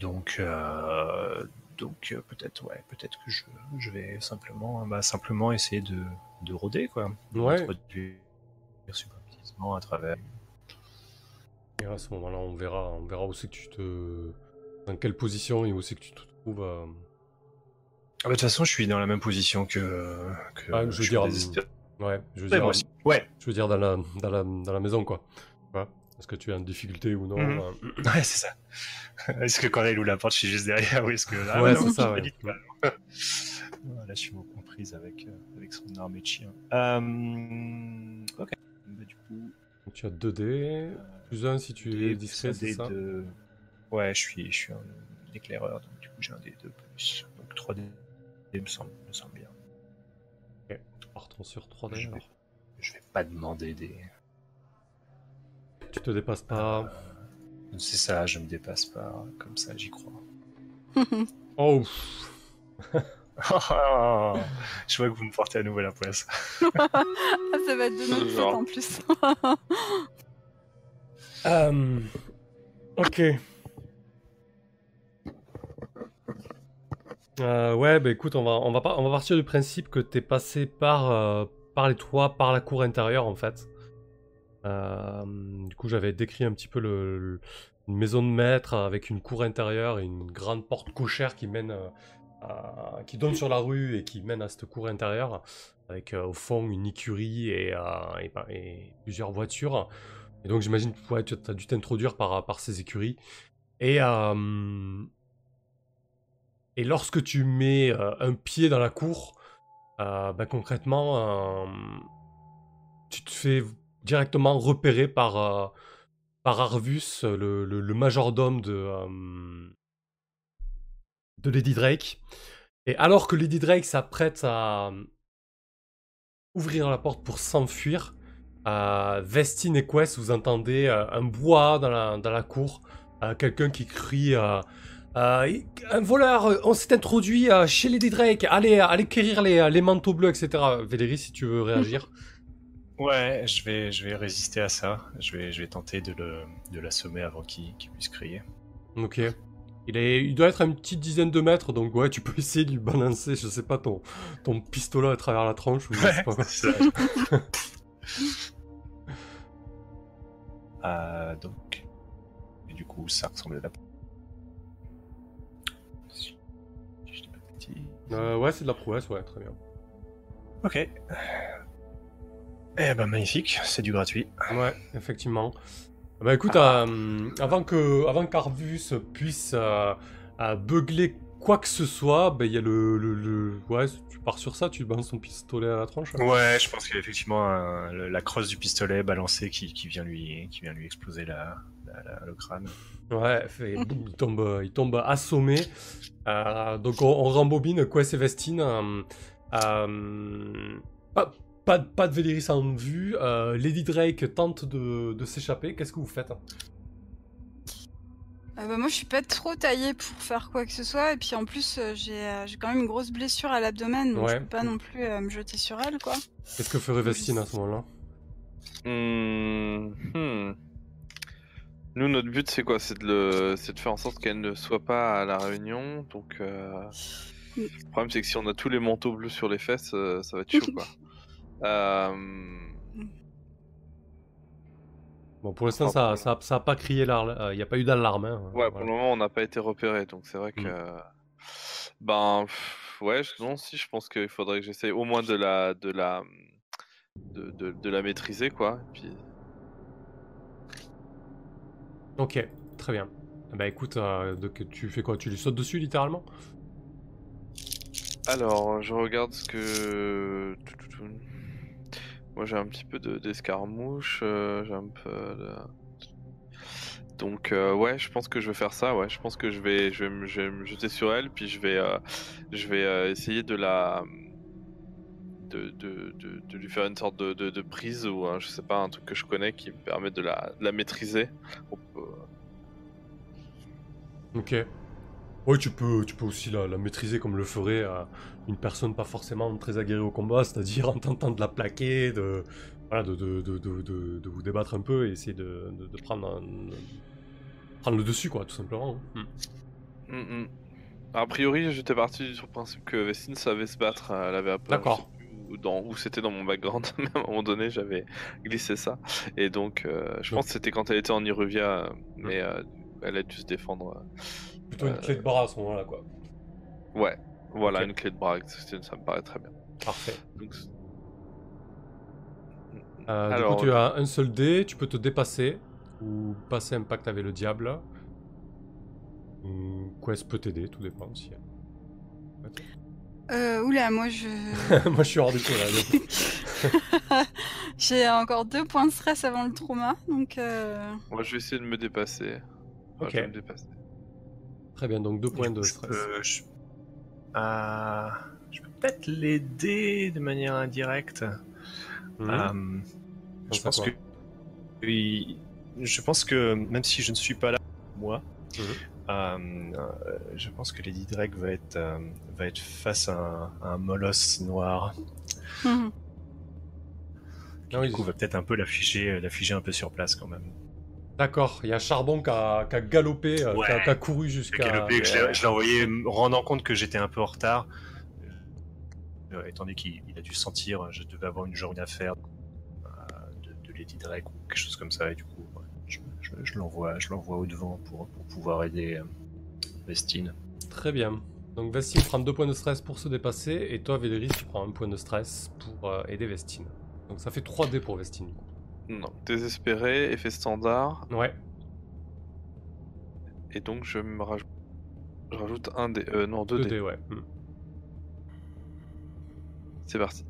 Donc, euh, donc peut-être, ouais, peut-être que je, je vais simplement, bah, simplement essayer de, de rôder, quoi. Ouais. à travers. Et à ce moment-là, on verra, on verra où c'est que tu te, dans quelle position et où c'est que tu te trouves. Ah, bah, de toute façon, je suis dans la même position que. que Ah, je veux suis dire, désespéré, Ouais, je veux moi dire, aussi. Ouais, je veux dire dans la, dans la, dans la maison quoi. Tu vois Est-ce que tu es en difficulté ou non euh, ouais, c'est ça. est-ce que quand elle ouvre la porte, je suis juste derrière ou est-ce que ah, Ouais, c'est ça, je ouais. pas. Voilà, je suis en comprise avec, euh, avec son armée de chien. Euh, ok. Bah, du coup, donc tu as 2 dés, plus 1 si tu es discret, c'est ça de- Ouais, je suis, je suis un éclaireur, donc du coup j'ai un dé de plus. Donc 3 dés me semble, me semble bien. Partons sur 3 dés. Je vais, je vais pas demander des. Tu te dépasses pas. C'est ça, je me dépasse pas, comme ça j'y crois. Oh je vois que vous me portez à nouveau la poisse. Ça va être de notre faute en plus. Euh, ok. Euh, ouais, bah écoute, on va, on, va pas, on va partir du principe que t'es passé par, euh, par les toits, par la cour intérieure en fait. Euh, du coup, j'avais décrit un petit peu le, une maison de maître avec une cour intérieure et une grande porte cochère qui mène, qui donne sur la rue et qui mène à cette cour intérieure, avec au fond une écurie et, euh, et, plusieurs voitures. Et donc j'imagine que tu as dû t'introduire par, par ces écuries. Et, et lorsque tu mets euh, un pied dans la cour, euh, ben, concrètement, euh, tu te fais directement repérer par, par Arvus, le, majordome de, de Lady Drake. Et alors que Lady Drake s'apprête à ouvrir la porte pour s'enfuir, euh, Vestine et Quest, vous entendez un bois dans la, dans la cour, quelqu'un qui crie euh, Un voleur, euh, on s'est introduit euh, chez Lady Drake, allez, allez quérir les, les manteaux bleus, etc. Vélérie, si tu veux réagir. Ouais, je vais, je vais résister à ça. Je vais, je vais tenter de le, de l'assommer avant qu'il qu'il puisse crier. ok. Il, est, il doit être à une petite dizaine de mètres, donc ouais, tu peux essayer de lui balancer, je sais pas, ton, ton pistolet à travers la tranche. Ou je sais pas c'est ça. Euh, donc. Et du coup, ça ressemble à la. Euh, ouais, c'est de la prouesse, ouais, très bien. Ok. Eh ben magnifique, c'est du gratuit. Ouais, effectivement. Bah écoute, euh, avant que avant qu'Arvus puisse euh, euh, beugler quoi que ce soit, bah, il y a le, le, le- Ouais, tu pars sur ça, tu balances ton pistolet à la tranche. hein. Ouais, je pense qu'il y a effectivement un- le- la crosse du pistolet balancée qui, qui vient lui qui vient lui exploser la, la- la- le crâne. Ouais, fait, boum, il, tombe, il tombe assommé. Euh, donc on, on rembobine Quest et Vestine. euh, euh, pas, pas, de- pas de Véléris en vue. euh, Lady Drake tente de, de s'échapper. Qu'est-ce que vous faites? Euh, bah, moi, je suis pas trop taillée pour faire quoi que ce soit. Et puis en plus, j'ai euh, quand même une grosse blessure à l'abdomen. Donc Ouais. je peux pas non plus euh, me jeter sur elle, quoi. Qu'est-ce que ferait Vestine à ce moment-là? Hmm, hmm. Nous, notre but, c'est quoi? C'est de, le... c'est de faire en sorte qu'elle ne soit pas à la réunion. Donc, euh, le problème, c'est que si on a tous les manteaux bleus sur les fesses, euh, ça va être chaud, quoi. Euh, Bon, pour l'instant, ça, ça, ça a pas crié l'alarme. Il n'y a pas eu d'alarme. hein, Ouais, pour le moment, on n'a pas été repéré, donc c'est vrai que. Mm. Ben, pff, ouais, je- non, si, je pense qu'il faudrait que j'essaye au moins de la, de la, de, de, de la maîtriser, quoi. Et puis, Ok, très bien. Bah écoute, euh, donc, tu fais quoi? Tu lui sautes dessus littéralement? Alors, je regarde ce que. Moi, j'ai un petit peu de- d'escarmouche, euh, j'ai un peu de. Donc, euh, ouais, je pense que je vais faire ça. Ouais, je pense que je vais, je vais, me, je vais me jeter sur elle, puis je vais, euh, je vais essayer de la, de, de, de, de lui faire une sorte de, de, de prise ou un- je sais pas un truc que je connais qui me permet de la, de la maîtriser. Peut- Ok. Oui, tu peux, tu peux aussi la, la maîtriser comme le ferait euh, une personne pas forcément très aguerrie au combat, c'est-à-dire en tentant de la plaquer, de, voilà, de, de, de, de, de- de vous débattre un peu et essayer de, de, de prendre, un- prendre le dessus, quoi, tout simplement. hein. Hmm. Mm, mm. A priori, j'étais parti sur le principe que Vestine savait se battre. Elle avait appris. D'accord. Dans, où c'était dans mon background, mais à un moment donné, j'avais glissé ça. Et donc, euh, je Donc- pense que c'était quand elle était en Iruvia, euh, mais euh, elle a dû se défendre. euh. Plutôt une clé de bras à ce moment-là, quoi. Ouais, voilà, une clé de bras, ça me paraît très bien. Parfait. Donc, Euh, du Alors, coup, tu as un seul dé, tu peux te dépasser ou passer un pacte avec le diable. Ou Quest peut t'aider, tout dépend aussi. Euh, oula, moi, je... Moi, je suis hors du coup là. j'ai encore deux points de stress avant le trauma. Donc, euh... moi, je vais essayer de me dépasser. Enfin, Ok. je vais me dépasser. Très bien, donc deux points de coup, je stress. peux- je... Ah, je peux peut-être l'aider de manière indirecte. Mhm. Euh, je pense que oui, je pense que même si je ne suis pas là, moi, Mhm. euh, euh, je pense que Lady Drake va être euh, va être face à un, à un molosse noir. mhm. Du coup, va peut-être un peu l'afficher l'afficher un peu sur place quand même. D'accord, il y a Charbon qui a, qui a galopé, euh, qui, a, Ouais. qui a couru jusqu'à. galopé, que je l'ai- je l'ai envoyé me rendant compte que j'étais un peu en retard. Euh, étant donné qu'il il a dû sentir, je devais avoir une journée à faire euh, de, de Lady Drake ou quelque chose comme ça, et du coup, ouais, je, je- je l'envoie, je l'envoie au devant pour, pour pouvoir aider euh, Vestine. Très bien. Donc Vestine prend deux points de stress pour se dépasser, et toi, Véléris, tu prends un point de stress pour euh, aider Vestine. Donc ça fait 3 dés pour Vestine. du coup. Non, désespéré, effet standard, Ouais, et donc je me rajoute, je rajoute un dé, euh, non deux, 2 dés. dés, ouais. Hmm. C'est parti.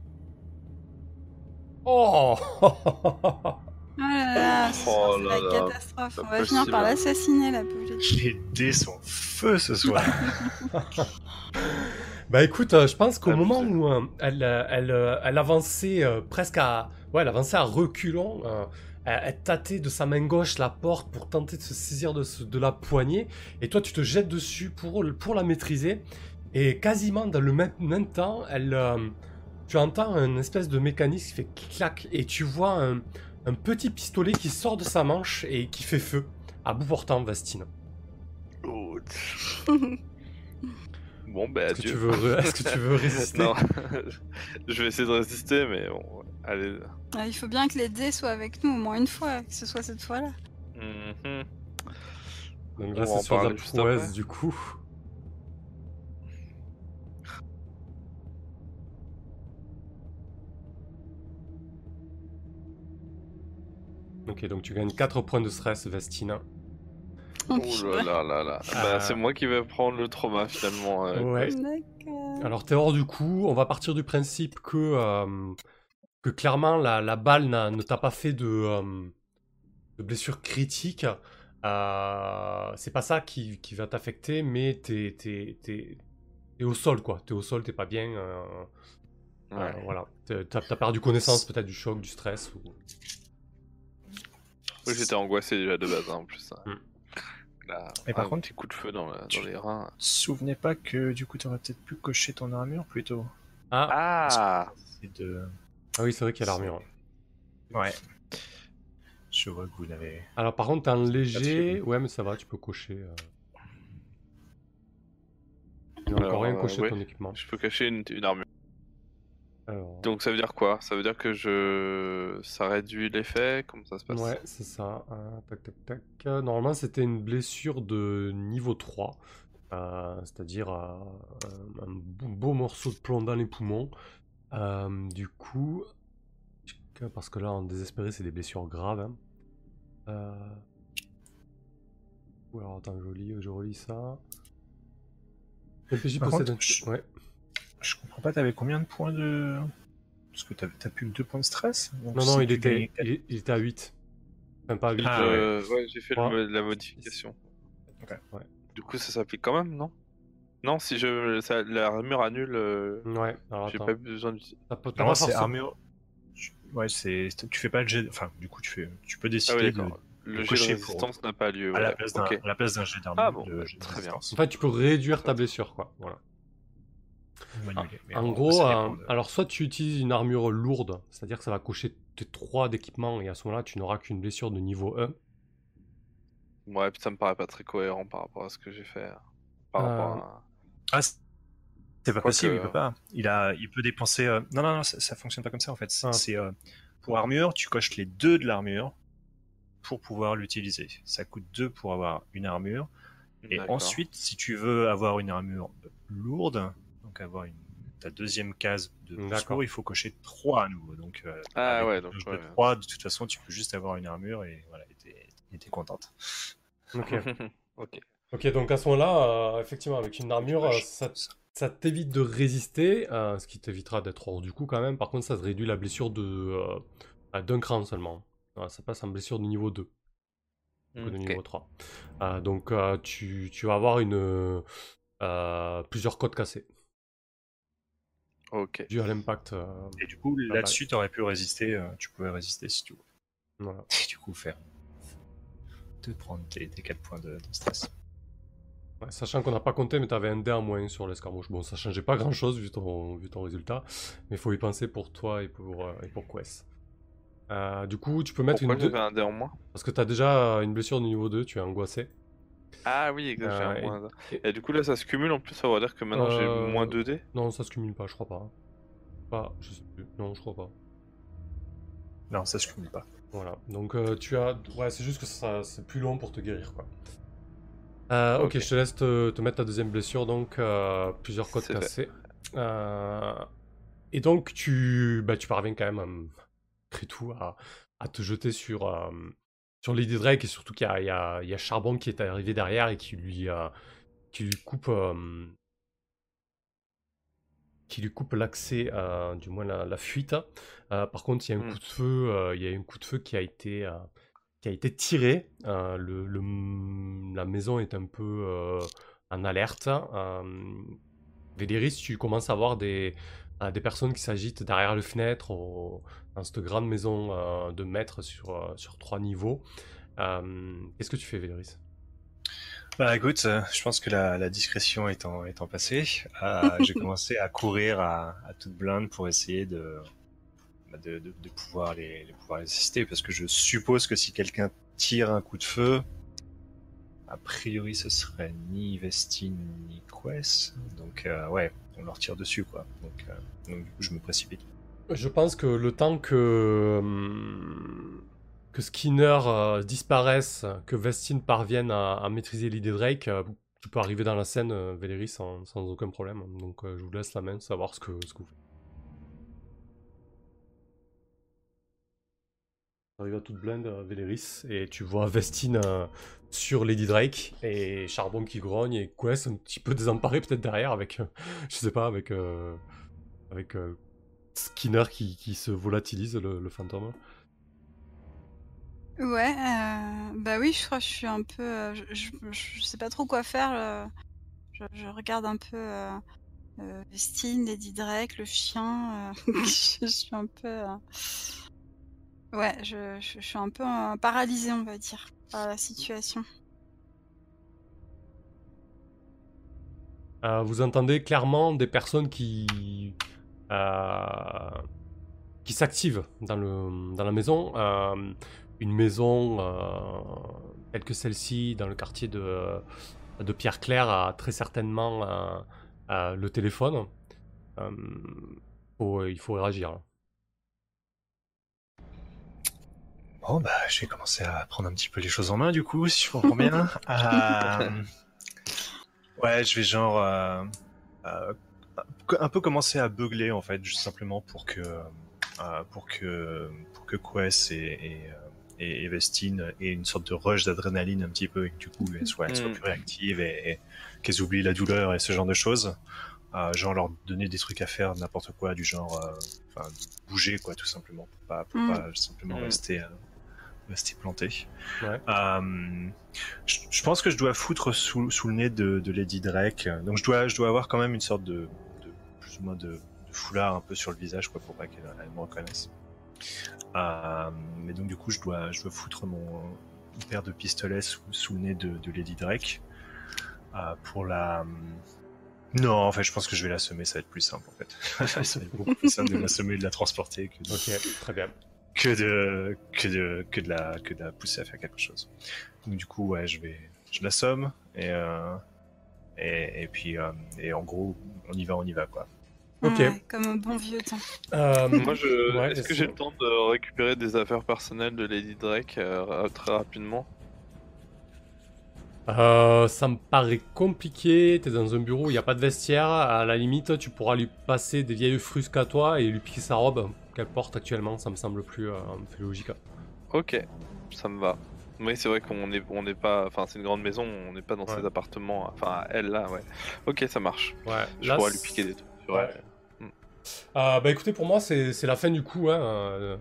Oh Oh là là, c'est Oh c'est là la là, catastrophe. On va finir par l'assassiner, la pauvre. Les dés sont feu ce soir. Bah écoute, euh, je pense qu'au Abusé. moment où euh, elle, euh, elle, elle avançait euh, presque à... Ouais, elle avançait à reculons, euh, elle, elle tâtait de sa main gauche la porte pour tenter de se saisir de, ce- de la poignée, et toi tu te jettes dessus pour, pour la maîtriser, et quasiment dans le même, même temps, elle, euh, tu entends une espèce de mécanisme qui fait clac, et tu vois un, un petit pistolet qui sort de sa manche et qui fait feu, à bout portant, Vastine. Oh Ouch. Bon, bah, Est-ce que, tu adieu. veux re- est-ce que tu veux résister non, je vais essayer de résister, mais bon, allez. Ah, il faut bien que les dés soient avec nous au moins une fois, que ce soit cette fois-là. Mhm. Donc On là, c'est sur la prouesse du coup. Ok, donc tu gagnes 4 points de stress, Vestina. Oh, là là là là. Ah. Bah, c'est moi qui vais prendre le trauma finalement. euh, Ouais. Alors t'es hors du coup, on va partir du principe que, euh, que clairement la, la balle n'a- ne t'a pas fait de, euh, de blessure critique. Euh, c'est pas ça qui, qui va t'affecter, mais t'es, t'es, t'es- t'es au sol quoi. T'es au sol, t'es pas bien. euh, Ouais. euh, voilà. T'as, t'as- t'as perdu connaissance peut-être du choc, du stress. Ou... Oui, j'étais angoissé déjà de base hein, en plus. hein. Hmm. Là, Mais par un contre, petit coup de feu dans, la- dans tu- les reins. te souvenais pas que du coup t'aurais peut-être pu cocher ton armure plutôt? Ah, Ah C'est de. ah oui, c'est vrai qu'il y a l'armure. Ouais. Je vois que vous l'avez. Alors par contre, t'es en léger. Ouais, mais ça va, tu peux cocher. euh. Il n'y a Alors, encore rien euh, coché ouais. ton équipement. Je peux cacher une, une armure. Alors... Donc ça veut dire quoi? Ça veut dire que je. Ça réduit l'effet? Comment ça se passe? Ouais, c'est ça. Euh, tac, tac, tac. Euh, Normalement, c'était une blessure de niveau 3. euh, C'est-à-dire euh, un beau, morceau de plomb dans les poumons. Euh, du coup, parce que là, en désespéré, c'est des blessures graves. hein. Euh... ou alors, attends, je relis, je relis ça. Par contre, un... je- Ouais. Je comprends pas, t'avais combien de points de. Parce que t'as plus que 2 points de stress donc Non, non, il était, il, il était à 8. Enfin, pas à 8. Ah, euh, ouais, j'ai fait le la modification. Ok. Ouais. Du coup, ça s'applique quand même, non? Non, si je ça, l'armure annule, euh, Ouais, alors j'ai pas besoin d'utiliser. T'as pas- c'est armure. Tu- Ouais, c'est. Tu fais pas le jet. Enfin, du coup, tu fais. Tu peux Ah décider de. Le jet de cocher pour- résistance n'a pas lieu. À la ouais. place d'un Ok. à la place d'un jet d'armure. Ah bon, de de très bien. résistance. En fait, tu peux réduire ta blessure, quoi. Voilà. Mais en gros, euh, alors soit tu utilises une armure lourde, c'est-à-dire que ça va cocher tes 3 d'équipement et à ce moment-là, tu n'auras qu'une blessure de niveau 1. Ouais, puis ça me paraît pas très cohérent par rapport à ce que j'ai fait. Par Euh, rapport à... Ah, c'est c'est pas possible, il peut pas. Il, a, il peut dépenser. euh, Non, non, non, ça, ça fonctionne pas comme ça en fait. C'est Ah. c'est, euh, pour armure, tu coches les deux de l'armure pour pouvoir l'utiliser. Ça coûte 2 pour avoir une armure. Et ensuite, si tu veux avoir une armure lourde, donc avoir une, ta deuxième case de D'accord. secours, il faut cocher 3 à nouveau. Donc, euh, Ah ouais, donc, ouais. de 3, de toute façon, tu peux juste avoir une armure et voilà, t'es- contente. Ok. ok. ok, donc à ce moment-là, euh, effectivement, avec une armure, euh, ça, ça t'évite de résister, euh, ce qui t'évitera d'être hors du coup quand même. Par contre, ça te réduit la blessure de euh, à d'un cran seulement. Voilà, ça passe en blessure de niveau 2. que de niveau 3. Euh, donc euh, tu, tu vas avoir une, euh, plusieurs côtes cassées Ok. dû à l'impact. euh, Et du coup, là-dessus, tu aurais pu résister, euh, tu pouvais résister si tu veux. voilà. Et du coup, faire. Te prendre tes, tes 4 points de, de stress. Ouais, sachant qu'on n'a pas compté, mais tu avais un dé en moins sur l'escarmouche. Bon, ça changeait pas grand chose vu ton, vu ton résultat, mais il faut y penser pour toi et pour, euh, et pour Quest. Euh, du coup, tu peux mettre Pourquoi une 2 j'avais un dé en moins? Parce que tu as déjà une blessure de niveau 2, tu es angoissé. Ah oui, exact, j'ai Euh, et- moins. et- Et... du coup, là, ça se cumule en plus, ça veut dire que maintenant Euh, j'ai moins 2 dés? Non, ça se cumule pas, je crois pas. hein. Pas, je sais plus. Non, je crois pas. Non, ça se cumule pas. Voilà, donc euh, tu as. Ouais, c'est juste que ça, c'est plus long pour te guérir, quoi. Euh, ok, Ok. je te laisse te, te mettre ta deuxième blessure, donc euh, plusieurs côtes cassées. Euh, et donc tu, bah, tu parviens quand même, euh, après tout, à, à te jeter sur, euh, sur Lady Drake, et surtout qu'il y a, y, y Charbon qui est arrivé derrière et qui lui, euh, qui lui coupe. euh, qui lui coupe l'accès, euh, du moins la, la fuite. Euh, par contre, il y a un Hmm. coup de feu, il y a un coup de feu qui a été, qui a été tiré. Le, le- la maison est un peu en alerte. Véléris, tu commences à voir des, des personnes qui s'agitent derrière les fenêtres au- dans cette grande maison euh, de maître sur, euh, sur trois niveaux. Euh, Qu'est-ce que tu fais, Véléris Bah écoute, euh, je pense que la, la discrétion étant, étant passée, euh, j'ai commencé à courir à, à toute blinde pour essayer de, bah, de, de, de pouvoir les, pouvoir les assister, parce que je suppose que si quelqu'un tire un coup de feu, a priori, ce serait ni Vestine ni Quest. Donc, euh, ouais, on leur tire dessus, quoi. Donc, euh, du coup, je me précipite. Je pense que le temps que, hum, que Skinner euh, disparaisse, que Vestine parvienne à, maîtriser l'idée Drake, euh, tu peux arriver dans la scène, euh, Valérie, sans, aucun problème. Donc euh, je vous laisse la main, savoir ce que, ce que vous faites. Arrive à toute blinde, euh, Véléris, et tu vois Vestine euh, sur Lady Drake, et Charbon qui grogne, et Quest un petit peu désemparé peut-être derrière, avec, euh, je sais pas, avec, euh, avec euh, Skinner qui, qui se volatilise, le, fantôme. Ouais, bah oui, je crois que je suis un peu. je, je, sais pas trop quoi faire. je, regarde un peu Vestine, Lady Drake, le chien. je, suis un peu. Ouais, je, suis un peu paralysée, on va dire, la situation. Euh, vous entendez clairement des personnes qui, euh, qui s'activent dans, dans la maison. Euh, une maison telle que celle-ci, dans le quartier de, de Pierre-Claire, a très certainement le téléphone. Il faut réagir. Bon, bah, je vais commencer à prendre un petit peu les choses en main, du coup, si je comprends bien. Euh, Ouais, je vais genre euh, euh, un peu commencer à beugler en fait, juste simplement pour que pour que pour que Quest et, et, et- Vestine aient une sorte de rush d'adrénaline un petit peu et que du coup elles soient, elles soient Mm. plus réactives et, et qu'elles oublient la douleur et ce genre de choses. Genre leur donner des trucs à faire, n'importe quoi, du genre enfin, bouger quoi, tout simplement, pour pas, pour Mm. pas simplement Mm. rester euh, rester planté. Ouais. Euh, je, je pense que je dois foutre sous, sous le nez de, de Lady Drake. Donc je dois, je dois avoir quand même une sorte de, de plus ou moins de, de foulard un peu sur le visage, quoi, pour pas qu'elle elle me reconnaisse. Euh, mais donc du coup, je dois, je dois foutre mon une paire de pistolets sous, sous le nez de, de Lady Drake euh, pour la. Non, en fait, je pense que je vais la semer. Ça va être plus simple, en fait. ça va être beaucoup plus simple de la semer et de la transporter que Ok, très bien. Que de que de que de la que de la pousser à faire quelque chose. Donc du coup ouais je vais je l'assomme et euh, et, et puis euh, et en gros on y va on y va quoi. Ok. Ouais, comme un bon vieux temps. Euh, Moi, je... ouais, est-ce que j'ai le temps de récupérer des affaires personnelles de Lady Drake euh, très rapidement? Euh, ça me paraît compliqué. T'es dans un bureau, il n'y a pas de vestiaire. À la limite, tu pourras lui passer des vieilles frusques à toi et lui piquer sa robe qu'elle porte actuellement. Ça me semble plus, euh, plus logique. Ok, ça me va. Oui, c'est vrai qu'on est, on n'est pas, enfin, c'est une grande maison, on n'est pas dans Ouais. ses appartements. Enfin, elle là, ouais. Ok, ça marche. Ouais, Je là, pourrais lui piquer des trucs. Ouais. elle. Euh, bah écoutez, pour moi, c'est la fin du coup. hein. Euh,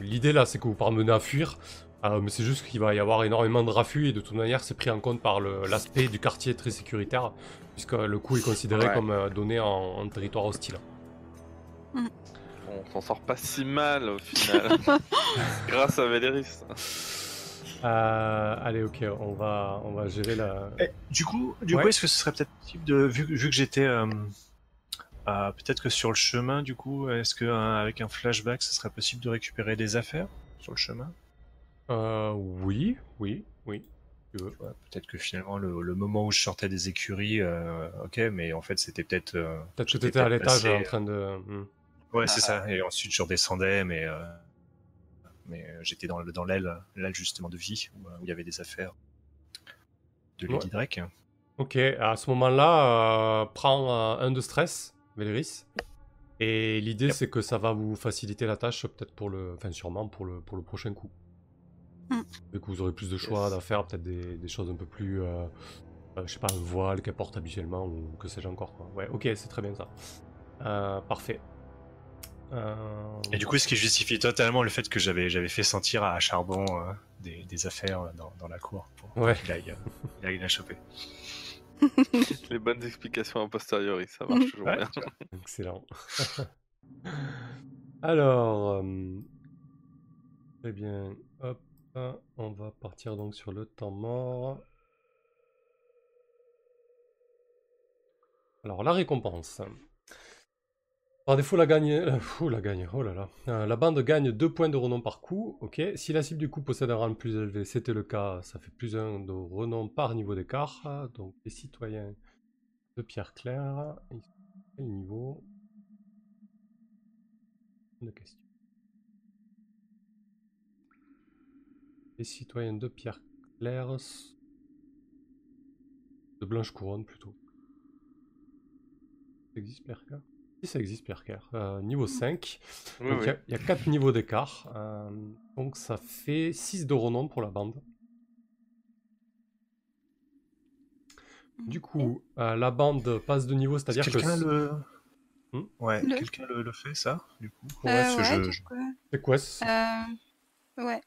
L'idée là, c'est que vous parvenez à fuir. Euh, mais c'est juste qu'il va y avoir énormément de raffus et de toute manière, c'est pris en compte par l'aspect du quartier très sécuritaire, puisque le coup est considéré Ouais. comme euh, donné en, en territoire hostile. On s'en sort pas si mal au final, grâce à Véléris. Euh, allez, ok, on va, on va gérer la. Et du coup du Ouais. coup est-ce que ce serait peut-être possible de vu, que- vu que j'étais euh, euh, peut-être que sur le chemin du coup est-ce que euh, avec un flashback ce serait possible de récupérer des affaires sur le chemin? Euh, oui, oui, oui. Peut-être que finalement le, le moment où je sortais des écuries euh, ok mais en fait c'était peut-être euh, Peut-être que j'étais t'étais à peut-être l'étage passé, en train de. hmm. Ouais, c'est ça. Et ensuite, je redescendais, mais, euh, mais euh, j'étais dans, le- dans l'aile, l'aile justement de vie, où, euh, où il y avait des affaires de Lady Ouais. Drake. Ok, à ce moment-là, euh, prends euh, un de stress, Véléris. Et l'idée, Yep. c'est que ça va vous faciliter la tâche, peut-être pour le. Enfin, sûrement pour le, pour le prochain coup. Mm. Vu que vous aurez plus de choix Yes. d'affaires, peut-être des, des choses un peu plus. euh, euh, je sais pas, un voile qu'elle porte habituellement, ou que sais-je encore. Quoi. Ouais, ok, c'est très bien ça. Euh, parfait. Euh, Et du coup, ce qui justifie totalement le fait que j'avais, j'avais fait sentir à Charbon euh, des, des affaires dans, dans la cour pour Ouais. qu'il aille, euh, il aille la choper. Les bonnes explications a posteriori, ça marche toujours Ouais, bien. Excellent. Alors, euh, très bien. Hop, on va partir donc sur le temps mort. Alors, la récompense. Par défaut, la gagne. euh, oh. Euh, la bande gagne 2 points de renom par coup. Ok. Si la cible du coup possède un rang plus élevé, c'était le cas, ça fait plus 1 de renom par niveau d'écart. Donc les citoyens de Pierre Claire, ils quel niveau? Bonne question. Les citoyens de Pierre Claire. De Blanche Couronne plutôt. Ça existe Pierre Claire ça existe Pierre Claire. Euh, niveau 5. Oui, Donc oui. il y a- il y, a 4 niveaux d'écart. euh, donc ça fait 6 de renom pour la bande. Du coup, euh, la bande passe de niveau, c'est-à-dire que... Quelqu'un le. Hmm Ouais, Le- quelqu'un le, le fait, ça, du coup? Ouais, Euh, ouais, je- du coup, C'est quoi ce- euh, ouais.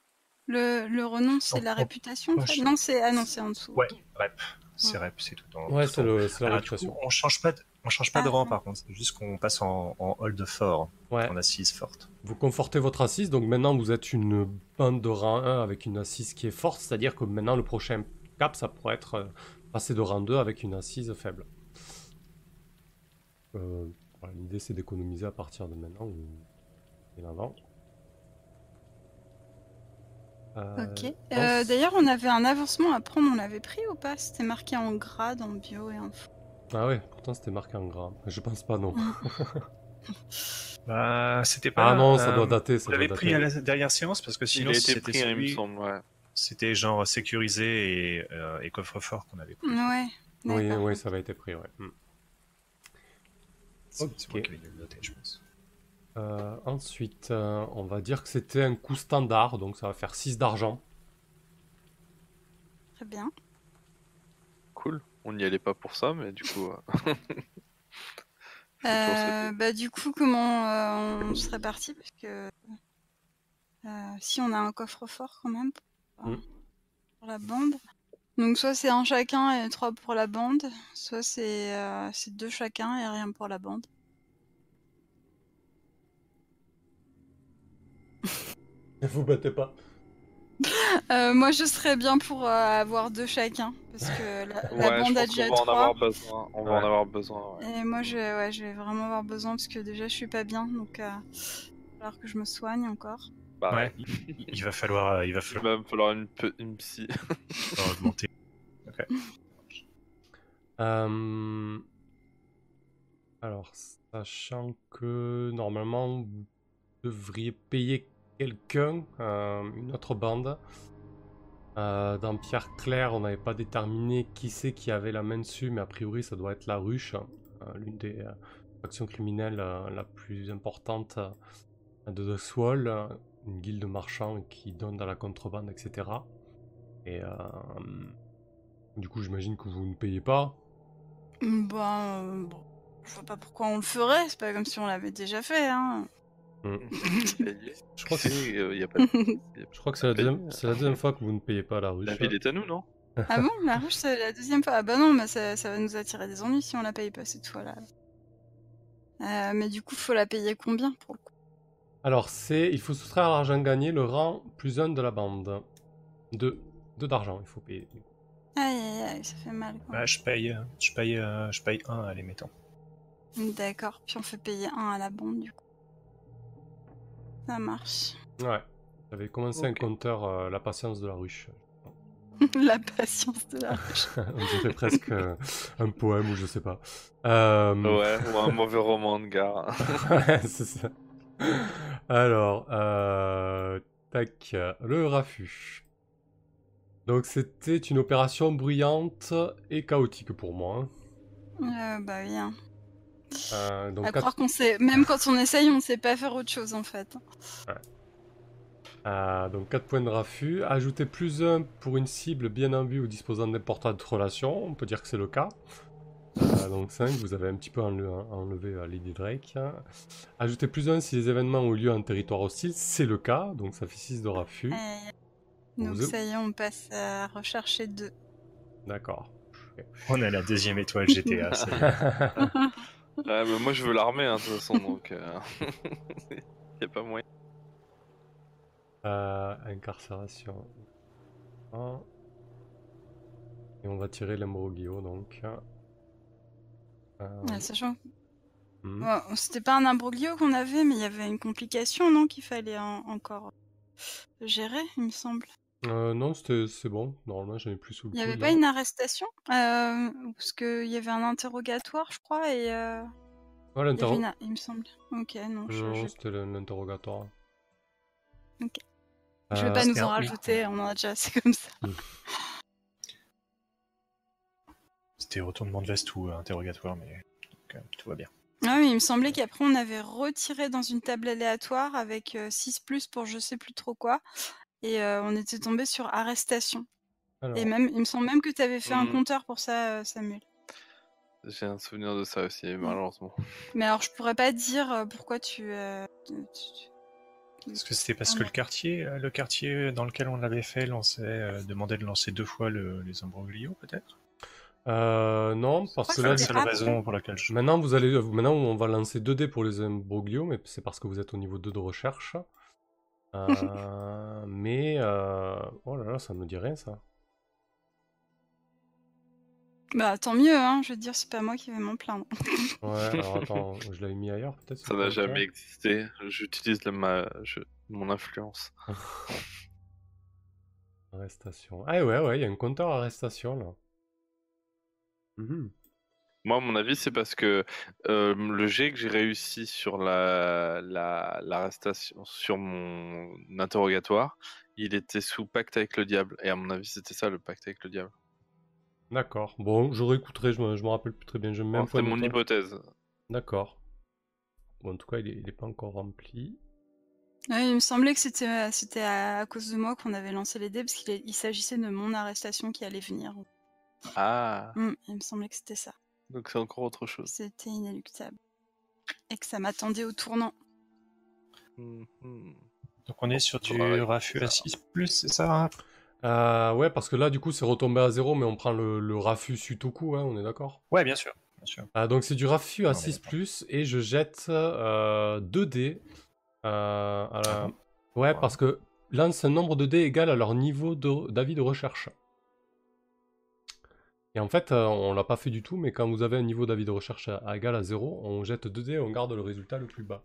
Le, le renom, c'est Oh, la oh, réputation. fait je- Non, c'est ah c'est en dessous. Ouais, rep. C'est rep, c'est tout en. Ouais, tout c'est c'est la réputation. coup, on change pas de, on change pas de Ah, rang ouais. par contre, c'est juste qu'on passe en, en hold fort, Ouais. en assise forte. Vous confortez votre assise, donc maintenant vous êtes une bande de rang 1 avec une assise qui est forte, c'est-à-dire que maintenant le prochain cap, ça pourrait être euh, passer de rang 2 avec une assise faible. Euh, L'idée c'est d'économiser à partir de maintenant ou bien avant. Euh, Ok. Euh, D'ailleurs, on avait un avancement à prendre. On l'avait pris ou pas? C'était marqué en gras dans bio et info. Ah ouais, pourtant c'était marqué en gras. Je pense pas non. Bah, c'était pas. Ah non, ça euh, doit dater. Vous Ça doit l'avez dater. pris à la dernière séance? Parce que sinon c'était pris, hein, il me celui- semble, ouais. c'était genre sécurisé et, euh, et coffre-fort qu'on avait pris. Ouais. Oui, oui, ça avait été pris, ouais. Hmm. C'est c'est moi Ok. qui noter, je pense. Euh, ensuite, euh, on va dire que c'était un coup standard, donc ça va faire 6 d'argent. Très bien. On n'y allait pas pour ça, mais du coup. euh, Euh, bah, du coup, comment euh, on serait parti Parce que euh, si on a un coffre-fort quand même pour, Mm. pour la bande. Donc, soit c'est un chacun et trois pour la bande, soit c'est euh, c'est deux chacun et rien pour la bande. Vous battez pas. Euh, moi, je serais bien pour euh, avoir deux chacun, parce que la, la Ouais, je bande a déjà qu'on va en trois. avoir besoin. On va en avoir besoin. ouais. Et moi, je, ouais, je vais vraiment avoir besoin, parce que déjà, je suis pas bien, donc euh, il va falloir que je me soigne encore. Bah, Ouais, il, va falloir, euh, il va Il falloir va me falloir une, pe- une psy. augmenter. Alors, sachant que normalement vous devriez payer quelqu'un, euh, une autre bande. Euh, dans Pierre Claire, on n'avait pas déterminé qui c'est qui avait la main dessus, mais a priori ça doit être la ruche, euh, l'une des factions criminelles la plus importante de The Swall, une guilde de marchands qui donne dans la contrebande, etc. Et du coup, j'imagine que vous ne payez pas. Ben, bon, je vois pas pourquoi on le ferait, c'est pas comme si on l'avait déjà fait, hein. Je crois que c'est- de... Je crois que c'est la, deuxième- c'est la deuxième fois que vous ne payez pas la ruche. La ville est à nous, non? Ah bon, la ruche, c'est la deuxième fois Ah bah non, mais ça, ça va nous attirer des ennuis si on la paye pas cette fois-là. Euh, mais du coup, faut la payer combien pour le coup? Alors, c'est. Il faut soustraire à l'argent gagné le rang plus un de la bande. Deux. Deux d'argent, il faut payer. Aïe aïe aïe, ça fait mal quoi. Bah, je paye, euh, je paye, euh, je paye un, allez, mettons. D'accord, puis on fait payer un à la bande du coup. Ça marche. Ouais. J'avais commencé un Ok. compteur euh, La patience de la ruche. la patience de la ruche. On dirait presque euh, un poème ou je sais pas. Euh, Ouais, ou un mauvais roman de gare. Ouais, c'est ça. Alors, euh, tac, le raffut. Donc c'était une opération bruyante et chaotique pour moi. hein. Euh, bah bien. Euh, donc À croire qu'on sait, même quand on essaye, on sait pas faire autre chose en fait. euh, donc 4 points de raffut. Ajouter plus 1 pour une cible bien en vue ou disposant d'importantes relations. On peut dire que c'est le cas. Euh, donc 5, vous avez un petit peu enle- enlevé euh, Lady Drake. Ajouter plus 1 si les événements ont lieu en territoire hostile. C'est le cas. Donc ça fait 6 de raffut. Euh, donc Vous- ça y est, on passe à rechercher deux. D'accord. On a la deuxième étoile GTA. Ouais, mais moi je veux l'armée, hein, de toute façon, donc. Euh... y a pas moyen. Euh, incarcération. Et on va tirer l'imbroglio donc. Euh, Ouais, sachant. Ouais, C'était pas un imbroglio qu'on avait, mais il y avait une complication, non, qu'il fallait en- encore gérer, il me semble. Euh, non, c'était c'est bon. Normalement, j'en ai plus sous le Il n'y avait coude, pas là. une arrestation euh, Parce qu'il y avait un interrogatoire, je crois, et euh, Ouais, il y avait l'interro- une a- il me semble. Ok, non, je, Non, je, c'était le- l'interrogatoire. Ok. je vais Euh, pas nous en un- rajouter, on en a déjà assez comme ça. C'était retournement de veste ou euh, interrogatoire, mais donc, euh, tout va bien. Ah oui, il me semblait qu'après on avait retiré dans une table aléatoire avec 6 plus pour je sais plus trop quoi. Et euh, on était tombé sur arrestation. alors, Et même, il me semble même que tu avais fait un Mhm. compteur pour ça, Samuel. J'ai un souvenir de ça aussi, malheureusement. Mais alors je pourrais pas dire pourquoi tu. euh, tu- tu- Est-ce que c'était parce que le quartier, le quartier dans lequel on l'avait fait lançait, euh, demandait de lancer deux fois le- les imbroglios, peut-être? Euh, non, parce que là, C'est la raison pour laquelle je... maintenant, vous allez, maintenant, on va lancer 2 dés pour les imbroglios, mais c'est parce que vous êtes au niveau 2 de recherche. Euh, mais, euh, oh là là, ça me dit rien, ça. Bah tant mieux, hein, je veux dire, c'est pas moi qui vais m'en plaindre. Ouais, alors attends, je l'avais mis ailleurs, peut-être Ça n'a jamais existé. J'utilise ma... je- mon influence. Arrestation. Ah ouais, ouais, il y a un compteur arrestation, là. Mhm. Moi, à mon avis, c'est parce que euh, le jet que j'ai réussi sur la la- l'arrestation, sur mon interrogatoire, il était sous pacte avec le diable. Et à mon avis, c'était ça le pacte avec le diable. D'accord. Bon, je réécouterai, je me, je me rappelle plus très bien. Je point C'était mon hypothèse. D'accord. Bon, en tout cas, il est, il est pas encore rempli. Ouais, il me semblait que c'était euh, c'était à, à cause de moi qu'on avait lancé les dés, parce qu'il il s'agissait de mon arrestation qui allait venir. Ah, Hum, il me semblait que c'était ça. Donc c'est encore autre chose. C'était inéluctable. Et que ça m'attendait au tournant. Mhm. Donc on est sur du Ouais, c'est à ça. 6 plus, c'est ça hein? Euh, ouais, parce que là, du coup, c'est retombé à zéro, mais on prend le, le Rafu Sutoku, hein, on est d'accord? Ouais, bien sûr. Bien sûr. Ah, Donc, c'est du Rafu à On est 6, d'accord. et je jette euh, 2 dés. euh, à la- Ah bon? Ouais, Ouais. parce que lance un nombre de dés égal à leur niveau de- d'avis de recherche. Et en fait, euh, on l'a pas fait du tout, mais quand vous avez un niveau d'avis de recherche à, égal à 0, on jette 2 dés et on garde le résultat le plus bas.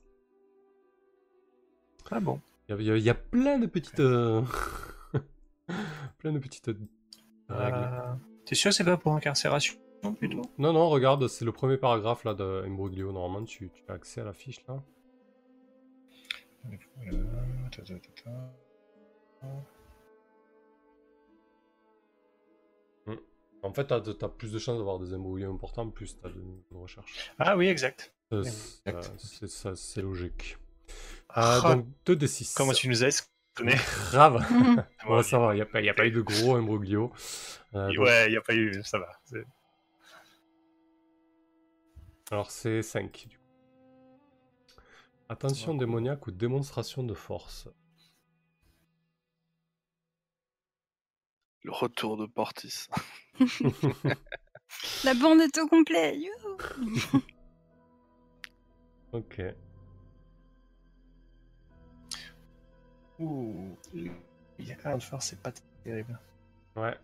Ah bon Il y a, y y plein de petites. euh, plein de petites règles. Euh, T'es sûr que c'est pas pour incarcération plutôt? Non, non, regarde, c'est le premier paragraphe là de Imbroglio. Normalement, tu, tu as accès à la fiche là. Euh, ta, ta, ta, En fait, t'as as plus de chances d'avoir des imbroglios importants, plus t'as de, de recherche. Ah oui, exact. C'est- euh, logique. Ah, Euh, donc 2d6. Comment tu nous as esconné Grave. Bon, ça va, il n'y a, pas- y a pas eu de gros imbroglio. Euh, donc- Ouais, y a pas eu, ça va. Alors c'est 5 du coup. Attention Ouais. démoniaque ou démonstration de force. Le retour de Portis. La bande est au complet. youhou Ok. Ouh, il y a un de force, c'est pas terrible. Ouais.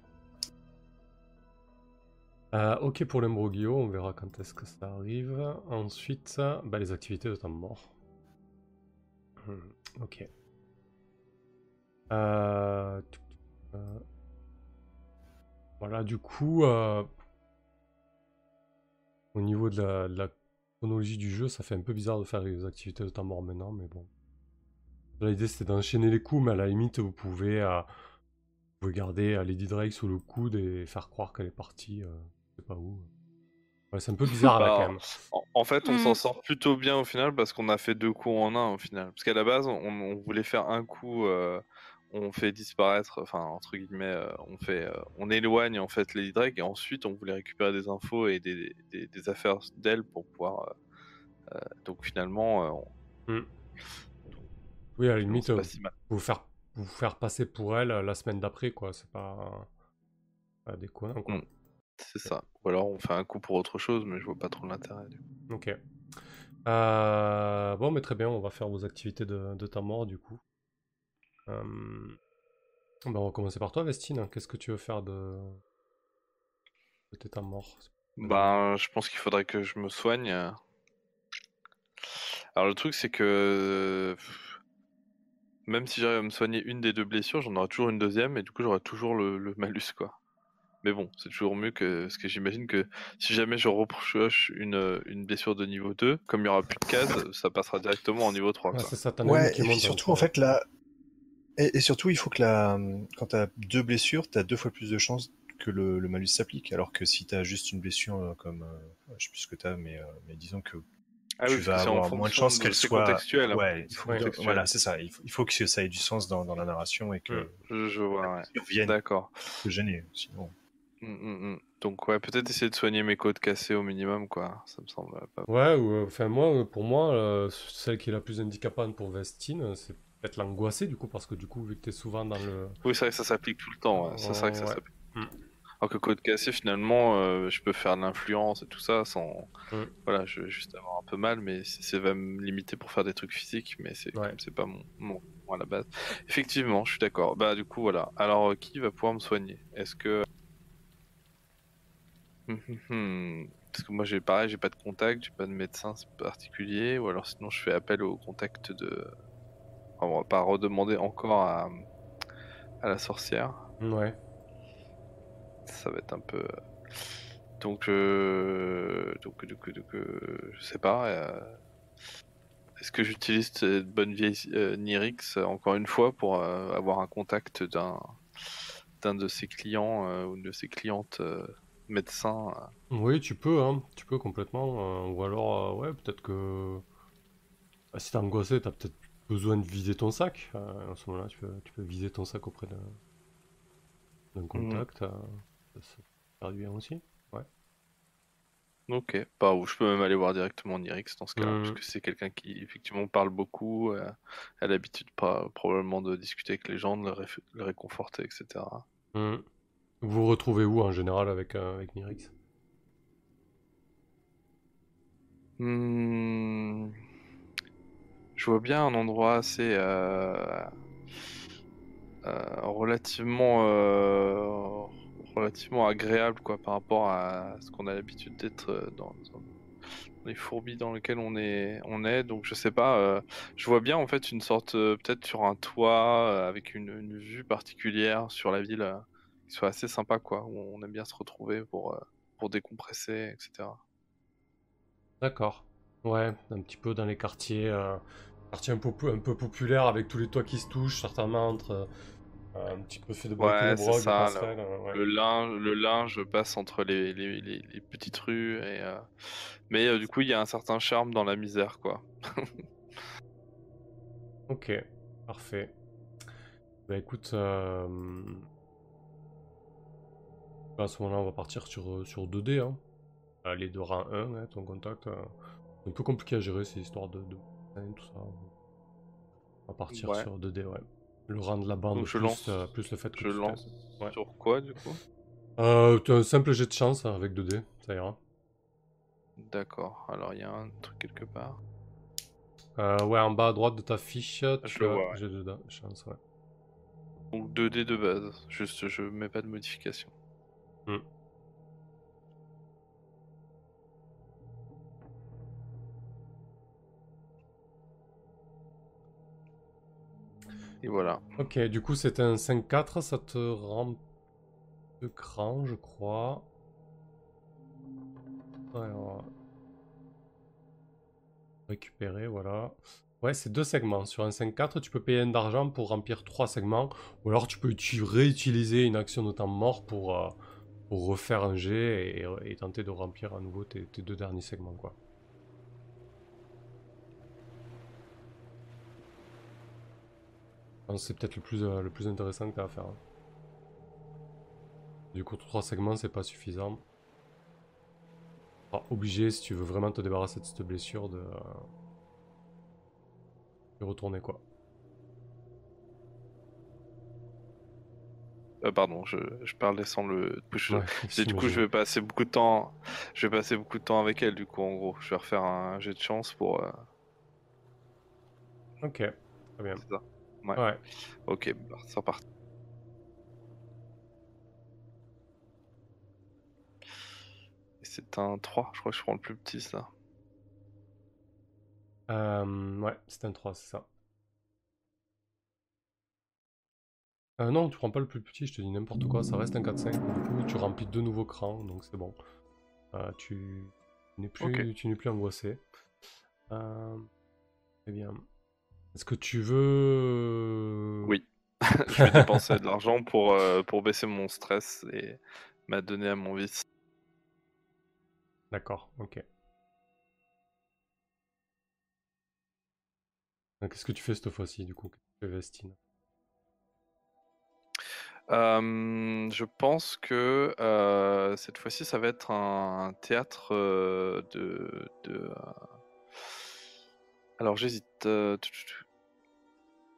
Euh, ok pour l'imbroglio, on verra quand est-ce que ça arrive. Ensuite, bah, les activités de temps mort. Hmm, ok. Euh, euh, Voilà, du coup, euh, au niveau de la, de la chronologie du jeu, ça fait un peu bizarre de faire les activités de temps mort maintenant, mais bon. L'idée c'était d'enchaîner les coups, mais à la limite, vous pouvez, euh, vous pouvez garder euh, Lady Drake sous le coude et faire croire qu'elle est partie, euh, je sais pas où. Ouais, c'est un peu bizarre là Bah, quand même. En, en fait, on s'en sort plutôt bien au final parce qu'on a fait deux coups en un au final. Parce qu'à la base, on, on voulait faire un coup, euh, on fait disparaître, enfin entre guillemets, euh, on fait, euh, on éloigne en fait Lady Drake et ensuite on voulait récupérer des infos et des, des- des affaires d'elle pour pouvoir. euh, donc finalement, on- Oui, à la limite, pas si mal. vous faire, vous faire passer pour elle la semaine d'après, quoi. C'est pas, pas déconnant, quoi. Mm. C'est ça. Ou alors on fait un coup pour autre chose, mais je vois pas trop l'intérêt. Ok. Bon, mais très bien, on va faire vos activités de, de temps mort, du coup. Euh, ben, on va commencer par toi, Vestine. Qu'est-ce que tu veux faire de, de tes temps morts? Ben, je pense qu'il faudrait que je me soigne. Alors le truc, c'est que même si j'arrive à me soigner une des deux blessures, j'en aurai toujours une deuxième et du coup j'aurai toujours le, le malus quoi. Mais bon, c'est toujours mieux que ce que j'imagine que si jamais je reproche une, une blessure de niveau 2, comme il n'y aura plus de cases, ça passera directement en niveau 3. Ouais, c'est ça, Ouais, et puis surtout, un en fait, là. Et, et surtout, il faut que la... quand tu as deux blessures, tu as deux fois plus de chances que le, le malus s'applique. Alors que si tu as juste une blessure euh, comme. euh, je sais plus ce que tu as, mais, euh, mais disons que Ah tu oui, vas que avoir moins de chances qu'elle soit. contextuel. hein. Ouais, il faut-. Contextuel. voilà, c'est ça. Il faut, il faut que ça ait du sens dans, dans la narration et que Mm. Je, je vois, ouais. D'accord. te gêner. Sinon. Mm, mm, mm. Donc ouais, peut-être essayer de soigner mes côtes cassées au minimum, quoi. Ça me semble pas. Ouais, ou, euh, enfin moi, pour moi, euh, celle qui est la plus handicapante pour Vestine, c'est peut-être l'angoissée du coup, parce que du coup, vu que t'es souvent dans le... Oui, c'est vrai que ça s'applique tout le temps. ouais. Ça, c'est vrai que ça s'applique. Mm. Alors que côte cassée, finalement, euh, je peux faire de l'influence et tout ça sans. Mm. Voilà, je vais juste avoir un peu mal, mais c'est c'est va me limiter pour faire des trucs physiques, mais c'est Ouais. c'est pas mon, mon mon à la base. Effectivement, je suis d'accord. Bah du coup voilà. Alors euh, qui va pouvoir me soigner? Est-ce que Hum, hum, hum. parce que moi j'ai pareil, j'ai pas de contact, j'ai pas de médecin particulier, ou alors sinon je fais appel au contact de. Enfin, on va pas redemander encore à à la sorcière Ouais. ça va être un peu. Donc, euh... donc, donc, donc, euh, je sais pas. euh, Est-ce que j'utilise cette bonne vieille euh, Nirix euh, encore une fois pour euh, avoir un contact d'un d'un de ses clients euh, ou de ses clientes euh, médecins euh. Oui, tu peux, hein, tu peux complètement. euh, ou alors, euh, ouais, peut-être que... bah, si t'es angoissé, t'as peut-être besoin de viser ton sac. euh, à ce moment-là, tu peux, tu peux viser ton sac auprès d'un contact. euh, ça, faire du bien aussi. Ok. Bah, ou je peux même aller voir directement Nirix dans ce cas-là, Mhm. parce que c'est quelqu'un qui effectivement parle beaucoup, euh, a l'habitude pas, probablement de discuter avec les gens, de les réconforter, etc. Vous vous retrouvez où en général avec, euh, avec Nirix? Hmm. Je vois bien un endroit assez euh, euh, relativement euh, relativement agréable quoi par rapport à ce qu'on a l'habitude d'être dans, les fourmis dans lesquelles on est on est donc je sais pas je vois bien en fait une sorte peut-être sur un toit avec une, vue particulière sur la ville qui soit assez sympa quoi où on aime bien se retrouver pour pour décompresser etc D'accord. Ouais, un petit peu dans les quartiers, quartiers un peu, un peu populaires avec tous les toits qui se touchent, certainement entre euh, un petit peu fait de briques Ouais, de euh, ouais. Le linge, le linge passe entre les, les, les- les petites rues et euh, mais euh, du coup il y a un certain charme dans la misère quoi. Ok, parfait. Bah écoute, euh, à ce moment-là, on va partir sur, euh, sur 2D. Hein. Aller de rang 1, hein, ton contact. euh, c'est un peu compliqué à gérer ces histoires de, de tout ça. On va partir Ouais. sur 2D, ouais. Le rang de la bande, Donc je plus, lance- euh, plus le fait que Je tu lance. Ouais. sur quoi du coup? Euh, un simple jet de chance hein, avec 2D, ça ira. D'accord. Alors il y a un truc quelque part. Euh, ouais, en bas à droite de ta fiche, tu le as vois, ouais. jet de chance, ouais. Donc 2D de base. Juste je mets pas de modification. Hmm. Et voilà. Ok, du coup c'était un 5-4, ça te rend de cran, je crois. Alors... Récupérer, voilà. Ouais, c'est deux segments. Sur un 5-4, tu peux payer un d'argent pour remplir trois segments. Ou alors tu peux uti- réutiliser une action de temps mort pour, euh, refaire un jet et, et tenter de remplir à nouveau tes, tes deux derniers segments, quoi. Pense que c'est peut-être le plus, euh, le plus intéressant que tu as à faire. hein. Du coup, trois segments, c'est pas suffisant. Obligé, si tu veux vraiment te débarrasser de cette blessure, de, euh, de retourner quoi. Euh, pardon, je, je parlais sans le. Je- Ouais, Et du coup, je vais passer beaucoup de temps. Je vais passer beaucoup de temps avec elle. Du coup, en gros, je vais refaire un jet de chance pour. euh, Ok, très bien. c'est ça. Ouais. Ouais. Ok, bah, c'est reparti. Et c'est un 3, je crois que je prends le plus petit ça. Euh, ouais, c'est un 3, c'est ça. Euh, non, tu prends pas le plus petit, je te dis n'importe quoi, ça reste un 4-5. Du coup, tu remplis deux nouveaux crans, donc c'est bon. Euh, tu n'es plus, Ok. tu n'es plus angoissé. Euh, Très bien. Est-ce que tu veux... Oui. je vais dépenser de l'argent pour, euh, pour baisser mon stress et m'adonner à mon vice. D'accord, ok. Euh, Qu'est-ce que tu fais cette fois-ci, du coup Vestine? Euh, je pense que euh, cette fois-ci, ça va être un, un théâtre euh, de. de euh, Alors j'hésite. euh,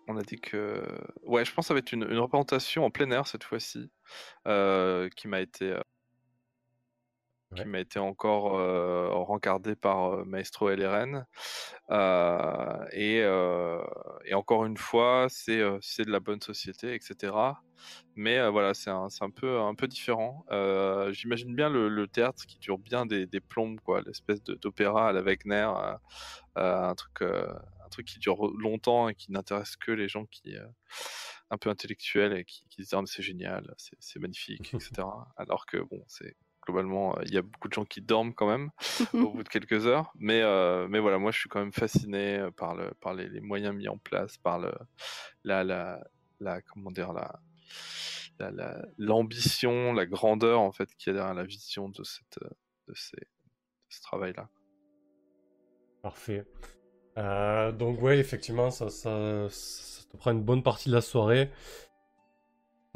On a dit que. Ouais, je pense que ça va être une, représentation en plein air cette fois-ci, euh, qui m'a été. Qui m'a été encore euh, rencardée par euh, Maestro LRN. Euh, et, et encore une fois, c'est de la bonne société, etc. Mais voilà, c'est un, un, peu, un peu différent. J'imagine bien le, le théâtre qui dure bien des, des plombes, quoi, l'espèce d'opéra à la Wagner, un, truc, un truc qui dure longtemps et qui n'intéresse que les gens qui un peu intellectuels et qui, qui se disent Ah, c'est génial, c'est magnifique, etc. Alors que bon, c'est globalement, euh, il y a beaucoup de gens qui dorment quand même au bout de quelques heures. Mais, euh, mais voilà, moi je suis quand même fasciné euh, par, le, par les, les moyens mis en place, par le, la, la, la, comment dire, la, la- la- l'ambition, la, grandeur en fait qu'il y a derrière la vision de, cette, de, ces, de ce travail-là. Parfait. Euh, donc ouais, effectivement, ça, ça, ça te prend une bonne partie de la soirée.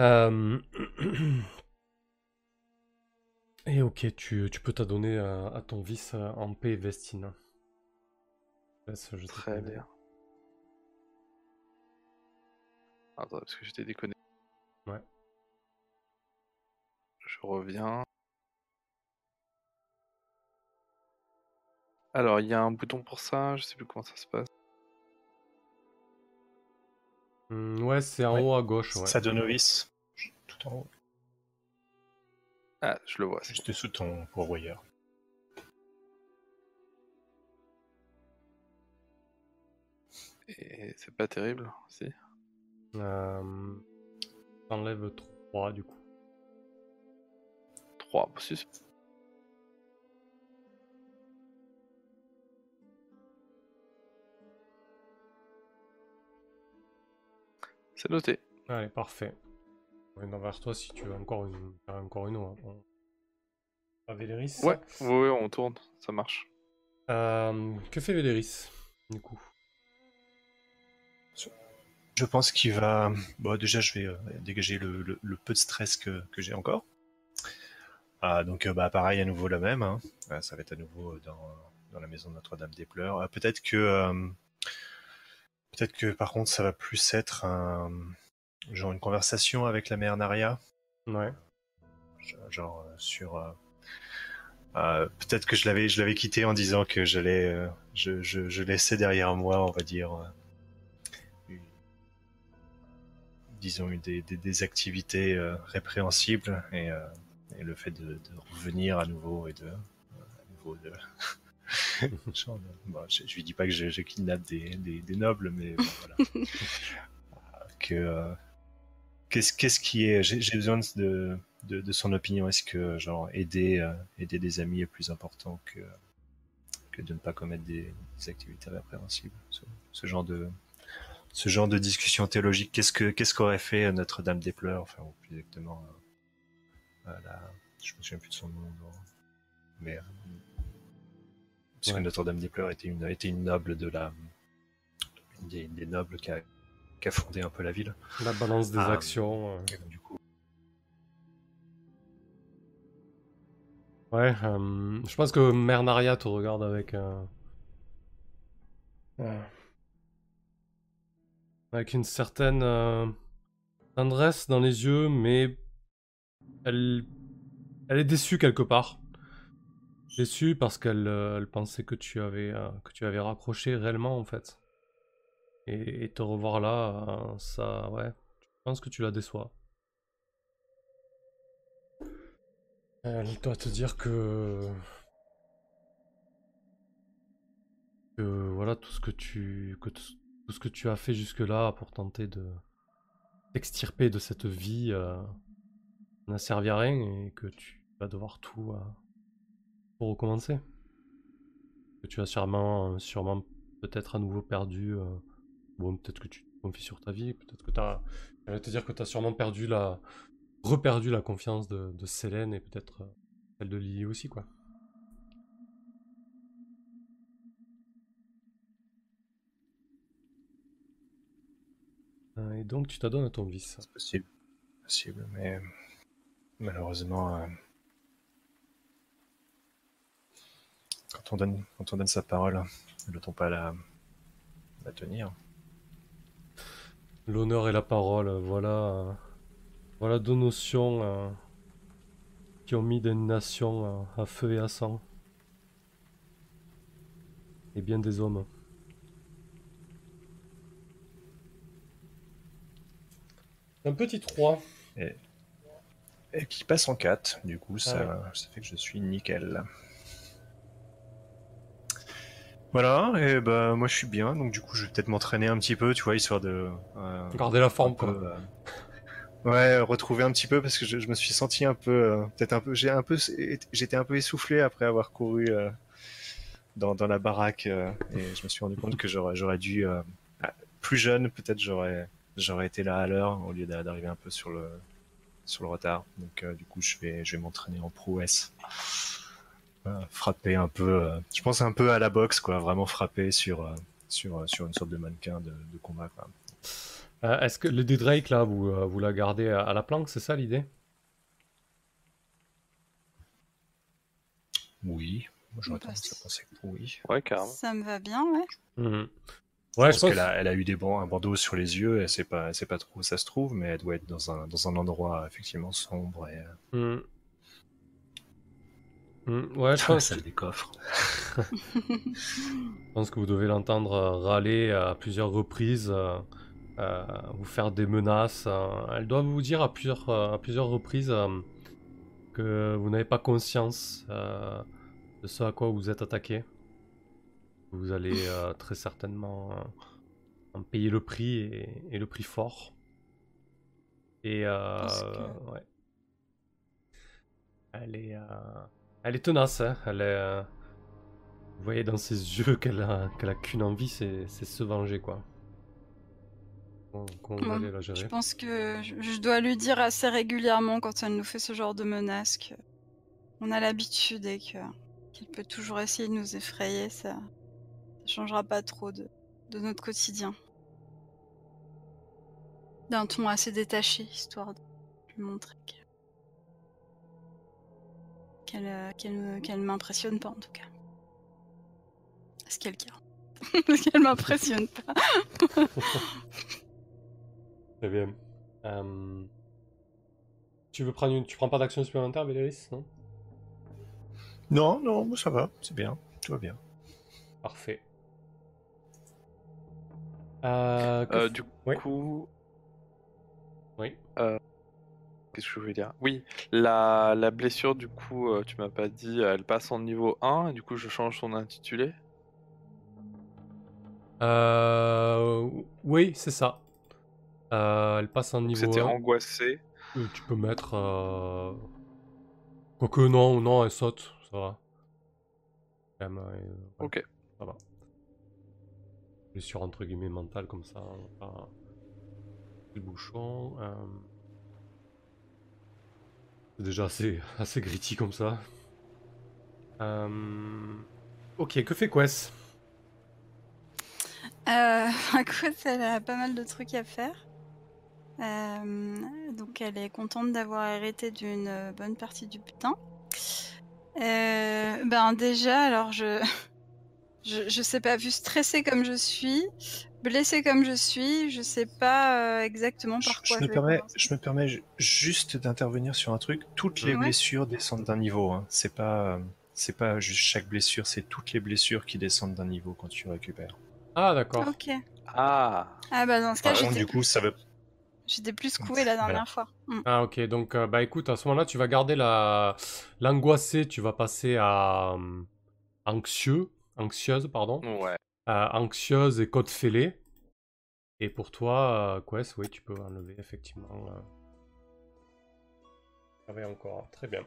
Euh, Et ok, tu, tu peux t'adonner à, à ton vice euh, en paix, Vestine. Laisse, je te Très bien. Attends, parce que j'étais déconné? Ouais. Je reviens. Alors, il y a un bouton pour ça, je sais plus comment ça se passe. Hmm, ouais, c'est en Ouais. haut à gauche. Ouais. Ça de novice, tout en haut, Ah, je le vois. c'est juste sous ton pourvoyeur. Et c'est pas terrible, si. Euh, T'enlèves 3 du coup. 3, si, c'est- C'est noté. Allez, parfait. Reviendra vers toi si tu veux encore une, faire encore une. On... on- Ah, Véléris Ouais, ouais, ouais, on tourne, ça marche. Euh, que fait Véléris du coup? Je pense qu'il va. Bon, déjà, je vais euh, dégager le, le- le peu de stress que, que j'ai encore. Ah, donc, euh, bah, pareil, à nouveau la même. hein. Ah, ça va être à nouveau dans, dans la maison de Notre-Dame des Pleurs. Ah, peut-être que. euh, peut-être que, par contre, ça va plus être un. Genre une conversation avec la mère Naria. Ouais. Genre- Genre euh, sur. euh, euh, peut-être que je l'avais, je l'avais quitté en disant que j'allais, euh, je, je, je laissais derrière moi, on va dire, euh, une- disons des, des, des activités euh, répréhensibles et, euh, et le fait de, de revenir à nouveau et de, à nouveau de, genre de- bon, je, je lui dis pas que je, je kidnappe des, des, des nobles, mais bon, voilà. Que euh, qu'est-ce qu'est-ce qui est, j'ai besoin de, de, de son opinion. Est-ce que genre aider euh, aider des amis est plus important que que de ne pas commettre des, des activités répréhensibles? Ce, ce genre de ce genre de discussion théologique. Qu'est-ce que qu'est-ce qu'aurait fait Notre-Dame des Pleurs, enfin ou plus exactement, euh, la, je me souviens plus de son nom, non. mais euh, parce Ouais. que Notre-Dame des Pleurs était une était une noble de la une des, des nobles qui a, qui a fondé un peu la ville. La balance des Ah. actions. euh. Et donc, du coup, Ouais, euh, je pense que Mère Naria te regarde avec un. euh, Avec une certaine euh, tendresse dans les yeux, mais elle, elle est déçue quelque part. Déçue parce qu'elle euh, elle pensait que tu avais euh, que tu avais raccroché réellement en fait. Et, te revoir là, euh, ça, ouais, je pense que tu la déçois. Elle doit te dire que que voilà tout ce que tu que tout ce que tu as fait jusque-là pour tenter de t'extirper de cette vie euh, n'a servi à rien et que tu vas devoir tout euh, pour recommencer. Que tu as sûrement sûrement peut-être à nouveau perdu bon peut-être que tu te confies sur ta vie, peut-être que tu as j'allais te dire que tu as sûrement perdu la reperdu la confiance de, de Célène et peut-être euh, celle de Lily aussi quoi. Euh, Et donc tu t'adonnes à ton vice. C'est possible. Possible, mais malheureusement, euh, quand, on donne, quand on donne sa parole, ne doit-on pas la, la tenir? L'honneur et la parole, voilà, voilà deux notions euh, qui ont mis des nations euh, à feu et à sang. Et bien des hommes. Un petit 3. Et qui passe en 4, du coup, ça, ça fait que je suis nickel. Voilà, et bah moi je suis bien, donc du coup je vais peut-être m'entraîner un petit peu, tu vois, histoire de... euh, Gardez la forme, peu, quoi. euh, ouais, retrouver un petit peu parce que je, je me suis senti un peu, euh, peut-être un peu, j'ai un peu, j'étais un peu essoufflé après avoir couru dans, dans la baraque et je me suis rendu compte que j'aurais, dû, euh, ah, plus jeune, peut-être j'aurais, j'aurais été là à l'heure au lieu d'a- d'arriver un peu sur le, sur le retard. Donc du coup je vais, je vais m'entraîner en prouesse. Frapper un peu, euh, je pense un peu à la boxe, quoi, vraiment frapper sur, euh, sur, euh, sur une sorte de mannequin de, de combat, quoi. Euh, Est-ce que le Drake, là, vous, vous la gardez à, à la planque, c'est ça l'idée? Oui, moi j'aurais Bah, tendance à penser que oui. Ouais, carrément. Ça me va bien, ouais. Mhm. Je Ouais, pense je pense. qu'elle a, elle a eu des bancs, un bandeau sur les yeux, et c'est pas, c'est pas trop où ça se trouve, mais elle doit être dans un, dans un endroit effectivement sombre et euh, Mhm. Ouais, je la pense. salle des coffres. Je pense que vous devez l'entendre euh, râler à plusieurs reprises, euh, euh, vous faire des menaces. euh, elle doit vous dire à plusieurs, à plusieurs reprises euh, que vous n'avez pas conscience euh, de ce à quoi vous êtes attaqué. Vous allez euh, très certainement euh, en payer le prix et, et le prix fort. Et euh, que- ouais. Elle est, euh, elle est tenace, hein, Elle est. euh, vous voyez dans ses yeux qu'elle a, qu'elle a qu'une envie, c'est, c'est se venger, quoi. Comment, comment vous Je pense que je, dois lui dire assez régulièrement quand elle nous fait ce genre de menaces que on a l'habitude et que qu'elle peut toujours essayer de nous effrayer, ça, ça changera pas trop de, de notre quotidien. D'un ton assez détaché, histoire de lui montrer que- qu'elle euh, qu'elle m'impressionne pas en tout cas. Est-ce qu'elle cas Parce qu'elle m'impressionne pas. Très bien. Euh, Tu veux prendre une... Tu prends pas d'action supplémentaire, Véléris Non? Non, non, moi, ça va, c'est bien, tout va bien. Parfait. Euh, Euh, du Oui. coup, Oui. Qu'est-ce que je voulais dire? Oui, la, la blessure, du coup, euh, tu m'as pas dit, elle passe en niveau 1, et du coup, je change son intitulé? Euh, Oui, c'est ça. Euh, elle passe en niveau C'était 1. angoissé? Euh, tu peux mettre. Quoique non, non, elle saute, ça va. Quand même, ouais, Ok. Ça va. Blessure entre guillemets mentale comme ça. pas- Le bouchon. Déjà assez, assez gritty comme ça. Euh, Ok, que fait Quest? Euh, écoute, elle a pas mal de trucs à faire. Euh, donc elle est contente d'avoir hérité d'une bonne partie du putain. Ben déjà, alors je, je, je sais pas, vu stressée comme je suis, blessée comme je suis, je sais pas euh, exactement Je, par je quoi me je vais permets, je me permets ju- juste d'intervenir sur un truc. Toutes les Ouais. blessures descendent d'un niveau. Hein. C'est pas, c'est pas juste chaque blessure, c'est toutes les blessures qui descendent d'un niveau quand tu récupères. Ah, d'accord. Ok. Ah Ah bah dans ce cas, Par contre, j'étais du coup, ça veut. j'étais plus couée la Voilà. dernière fois. Mm. Ah ok, donc euh, bah écoute, à ce moment-là, tu vas garder la l'angoissé, tu vas passer à euh, anxieux, anxieuse, pardon. Ouais. Anxieuse et côte fêlée. Et pour toi, Quest, oui, tu peux enlever effectivement. Ah oui, encore, très bien.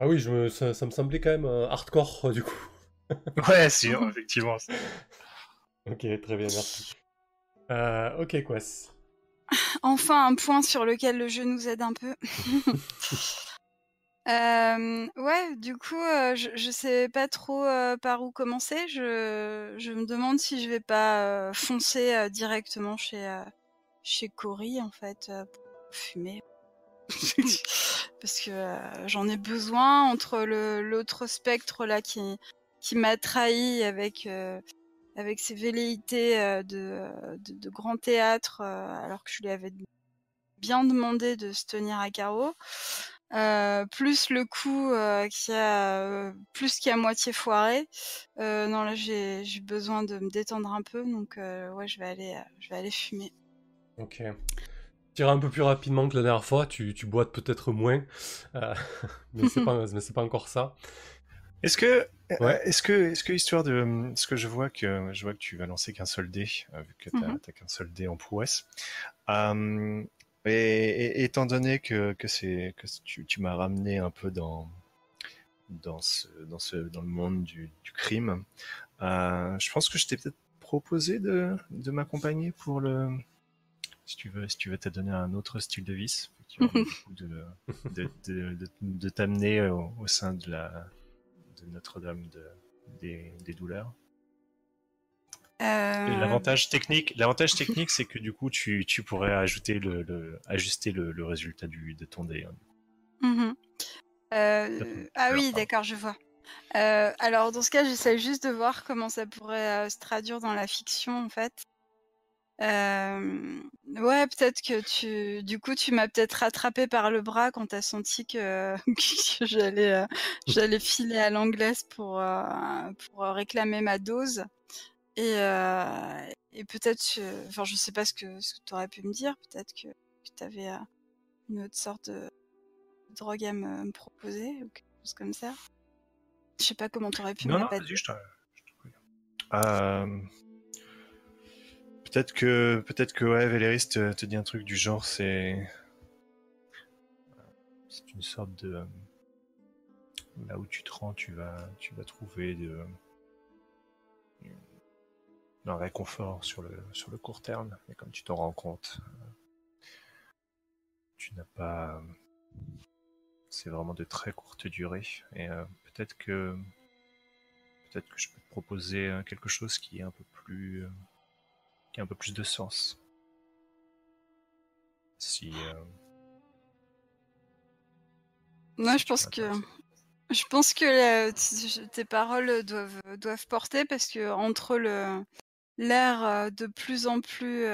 Ah oui, je me, ça, me semblait quand même hardcore du coup. ouais, sûr, effectivement. ok, très bien, merci. ok, Quest. Enfin, un point sur lequel le jeu nous aide un peu. Ouais, du coup, je, je sais pas trop par où commencer. Je, je me demande si je vais pas foncer directement chez chez Cory en fait pour fumer. Parce que j'en ai besoin entre le l'autre spectre là qui qui m'a trahi avec avec ses velléités de, de, de, grand théâtre alors que je lui avais bien demandé de se tenir à carreau. Euh, plus le coup euh, qui a euh, plus qui a moitié foiré. non là j'ai besoin de me détendre un peu donc ouais je vais aller je vais aller fumer. Ok. Tire un peu plus rapidement que la dernière fois. Tu, tu boites peut-être moins, mais c'est pas mais c'est pas encore ça. Est-ce que est-ce que est-ce que histoire de ce que je vois que je vois que tu vas lancer qu'un seul dé vu que tu mmh qu'un seul dé en prouesse. Et, étant donné que, que que tu, tu m'as ramené un peu dans dans ce dans ce dans le monde du, du crime, euh, je pense que je t'ai peut-être proposé de, de m'accompagner pour le si tu veux si tu veux te donner un autre style de vie, de de, de, de, t'amener au, au, sein de la de Notre-Dame de, des, des douleurs. Euh, l'avantage technique, l'avantage technique, c'est que du coup, tu, tu pourrais ajouter le, le ajuster le, le, résultat du, de ton dé. Hein. Mmh euh... Ah oui, d'accord, je vois. Euh, alors dans ce cas, j'essaie juste de voir comment ça pourrait euh, se traduire dans la fiction, en fait. Euh, ouais, peut-être que tu, du coup, tu m'as peut-être rattrapé par le bras quand t'as senti que, que j'allais, j'allais filer à l'anglaise pour pour réclamer ma dose. Et, euh, et peut-être, enfin, je sais pas ce que, ce que tu aurais pu me dire. Peut-être que, tu avais euh, une autre sorte de drogue à me, proposer ou quelque chose comme ça. Je sais pas comment tu aurais pu non, me Non, vas-y, je te, euh, Peut-être que, peut-être que ouais, Véléris te, te, dit un truc du genre, c'est, c'est une sorte de, là où tu te rends, tu vas, tu vas trouver de, un réconfort sur le, sur le court terme, mais comme tu t'en rends compte, euh, tu n'as pas. C'est vraiment de très courte durée. Et euh, peut-être que. Peut-être que je peux te proposer euh, quelque chose qui est un peu plus. qui a un peu plus de sens. Si. Moi, je pense que. Je pense que tes paroles doivent, doivent porter parce que entre le, l'air de plus en plus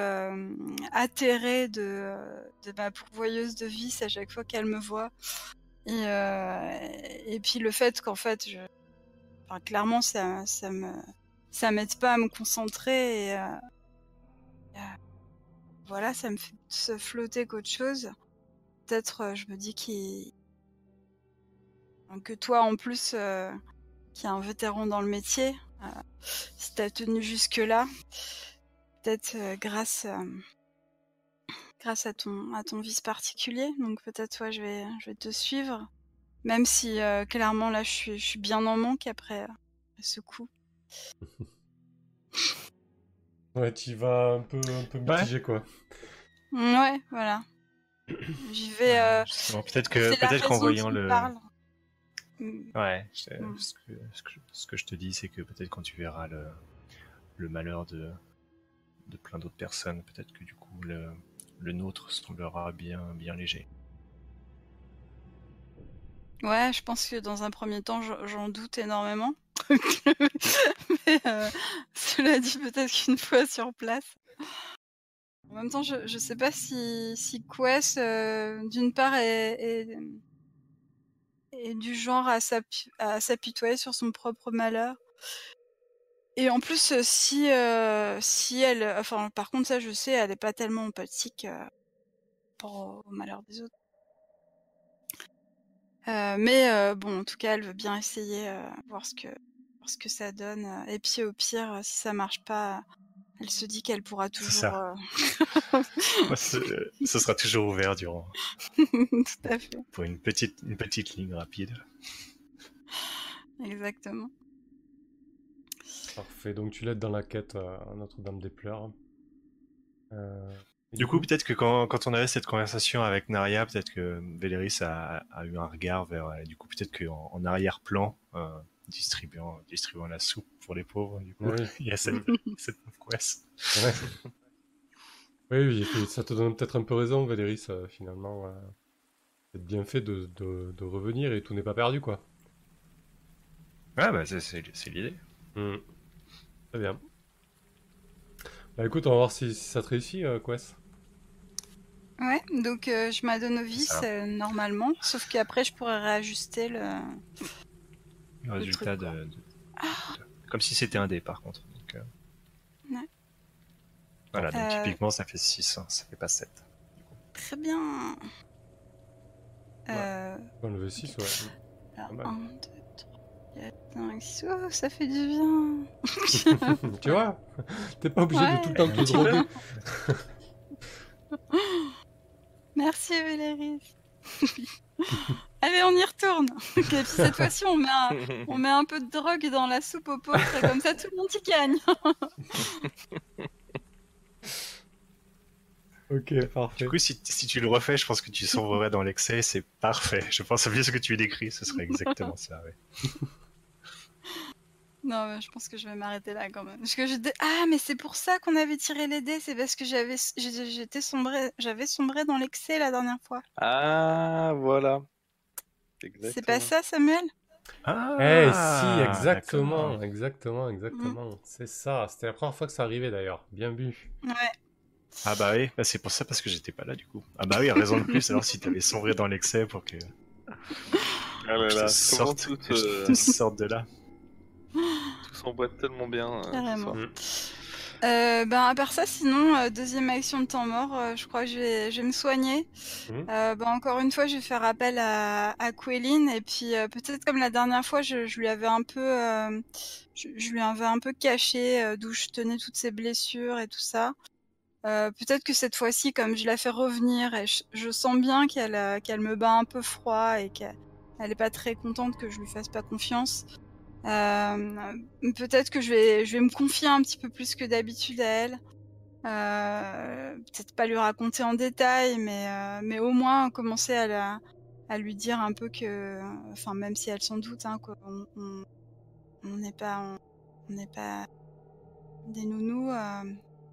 atterré de, de ma pourvoyeuse de vis à chaque fois qu'elle me voit. Et, et puis le fait qu'en fait, je... clairement, ça, ça me ça m'aide pas à me concentrer voilà, ça me fait se flotter qu'autre chose. Peut-être, je me dis qu'il que toi en plus, qui est un vétéran dans le métier, euh, si t'as tenu jusque là, peut-être euh, grâce euh, grâce à ton à ton vice particulier. Donc peut-être toi, je vais je vais te suivre, même si clairement là, je suis je suis bien en manque après, ce coup. ouais, tu vas un peu un peu mitigé quoi. Ouais, voilà. J'y vais. peut-être que peut-être qu'en voyant le. Mm. Ouais, mm. ce, que, ce, que, je te dis, c'est que peut-être quand tu verras le, le malheur de, de plein d'autres personnes, peut-être que du coup le, le nôtre semblera bien, bien léger. Ouais, je pense que dans un premier temps, j'en doute énormément. Mais euh, cela dit, peut-être qu'une fois sur place. En même temps, je, je sais pas si, si Quest, euh, d'une part, est et du genre à s'apitoyer sur son propre malheur. Et en plus, euh, si, euh, si elle, enfin, par contre, ça, je sais, elle est pas tellement empathique euh, pour au malheur des autres. mais bon, en tout cas, elle veut bien essayer, voir ce que, ce que ça donne. Et puis au pire, si ça marche pas, elle se dit qu'elle pourra toujours. ça. euh, Moi, ce, ce sera toujours ouvert durant Tout à fait, pour une petite, une petite ligne rapide. exactement. Parfait, donc tu l'aides dans la quête euh, à Notre-Dame des Pleurs. Euh, Du coup, peut-être que quand, quand on avait cette conversation avec Naria, peut-être que Véléris a, a eu un regard vers. euh, Du coup, peut-être qu'en en arrière-plan, euh, distribuant, distribuant la soupe pour les pauvres, du coup, Oui. il y a cette, cette quest. Ouais. oui, ça te donne peut-être un peu raison, Valérie, ça, finalement. euh, c'est bien fait de, de, de revenir et tout n'est pas perdu, quoi. Ah, bah, c'est- c'est c'est l'idée. Hmm. Très bien. Bah écoute, on va voir si, si ça te réussit, euh, Quest. Ouais, donc euh, je m'adonne au vice euh, normalement, sauf qu'après je pourrais réajuster le. Le résultat truc, de, de- de- Comme si c'était un dé, par contre. Donc, euh, Ouais. Voilà, donc Euh. typiquement, ça fait 6, ça fait pas 7. Très bien. Euh, On le 6, ouais. alors, mal. 1, 2, 3, 4, 5, 6. Oh, ça fait du bien. tu vois? T'es pas obligé Ouais. de tout le temps te droguer. Merci Valérie. Allez, on y retourne. Puis cette fois-ci, on met, un, on met un peu de drogue dans la soupe aux pauvres, et comme ça tout le monde y gagne. Ok, parfait. Du coup, si, si tu le refais, je pense que tu sombrerais dans l'excès, c'est parfait. Je pense à bien ce que tu décris, ce serait exactement ça. ouais. Non, mais je pense que je vais m'arrêter là quand même. Parce que je Ah, mais c'est pour ça qu'on avait tiré les dés, c'est parce que j'avais j'étais sombré, j'avais sombré dans l'excès la dernière fois. Ah, voilà. C'est pas ça, Samuel? Ah, Eh si, exactement, exactement, exactement. C'est ça. C'était la première fois que ça arrivait d'ailleurs. Bien vu. Ouais. Ah bah oui, bah, c'est pour ça parce que j'étais pas là du coup. Ah bah oui, raison de plus, alors si t'avais sombré dans l'excès pour que Ah là là, sorte, tout, je euh, te sorte de là. Tout s'emboîte tellement bien. euh, Carrément. Mm. Euh, ben, à part ça, sinon, euh, deuxième action de temps mort, euh, je crois que je vais, je vais me soigner. Euh, ben, encore une fois, je vais faire appel à, à Quelyn. Et puis, peut-être comme la dernière fois, je, je lui avais un peu, je, je lui avais un peu caché d'où je tenais toutes ces blessures et tout ça. Peut-être que cette fois-ci, comme je la fais revenir, et je, je sens bien qu'elle qu'elle me bat un peu froid et qu'elle elle est pas très contente que je lui fasse pas confiance. Euh, peut-être que je vais, je vais me confier un petit peu plus que d'habitude à elle. Euh, peut-être pas lui raconter en détail, mais, euh, mais au moins commencer à, la, à lui dire un peu que, enfin même si elle s'en doute, hein, qu'on on n'est pas, on n'est pas des nounous, euh,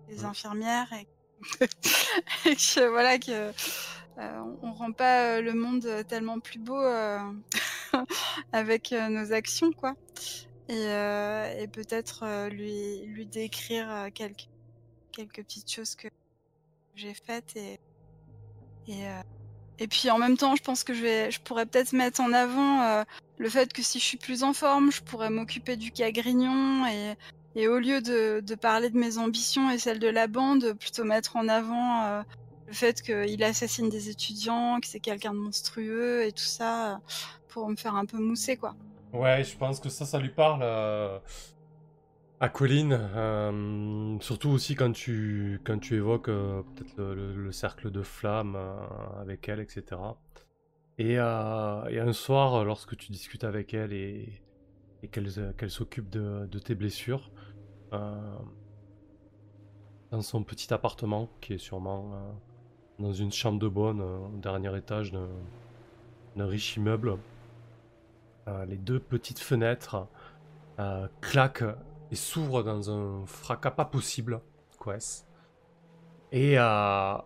des infirmières, et, et que voilà que euh, on, on rend pas le monde tellement plus beau euh, avec nos actions, quoi. Et, peut-être lui, décrire quelques, petites choses que j'ai faites et, puis en même temps, je pense que je, pourrais peut-être mettre en avant le fait que si je suis plus en forme, je pourrais m'occuper du cas Grignon et, au lieu de, parler de mes ambitions et celles de la bande, plutôt mettre en avant le fait qu'il assassine des étudiants, que c'est quelqu'un de monstrueux et tout ça, pour me faire un peu mousser, quoi. Ouais, je pense que ça, ça lui parle euh, à Colline. euh, surtout aussi quand tu, quand tu évoques euh, peut-être le, le- le cercle de flammes avec elle, etc. Et, et un soir, lorsque tu discutes avec elle et, et qu'elle s'occupe de, de tes blessures, dans son petit appartement, qui est sûrement dans une chambre de bonne au dernier étage d'un riche immeuble, les deux petites fenêtres euh, claquent et s'ouvrent dans un fracas pas possible, Quest. Et, euh,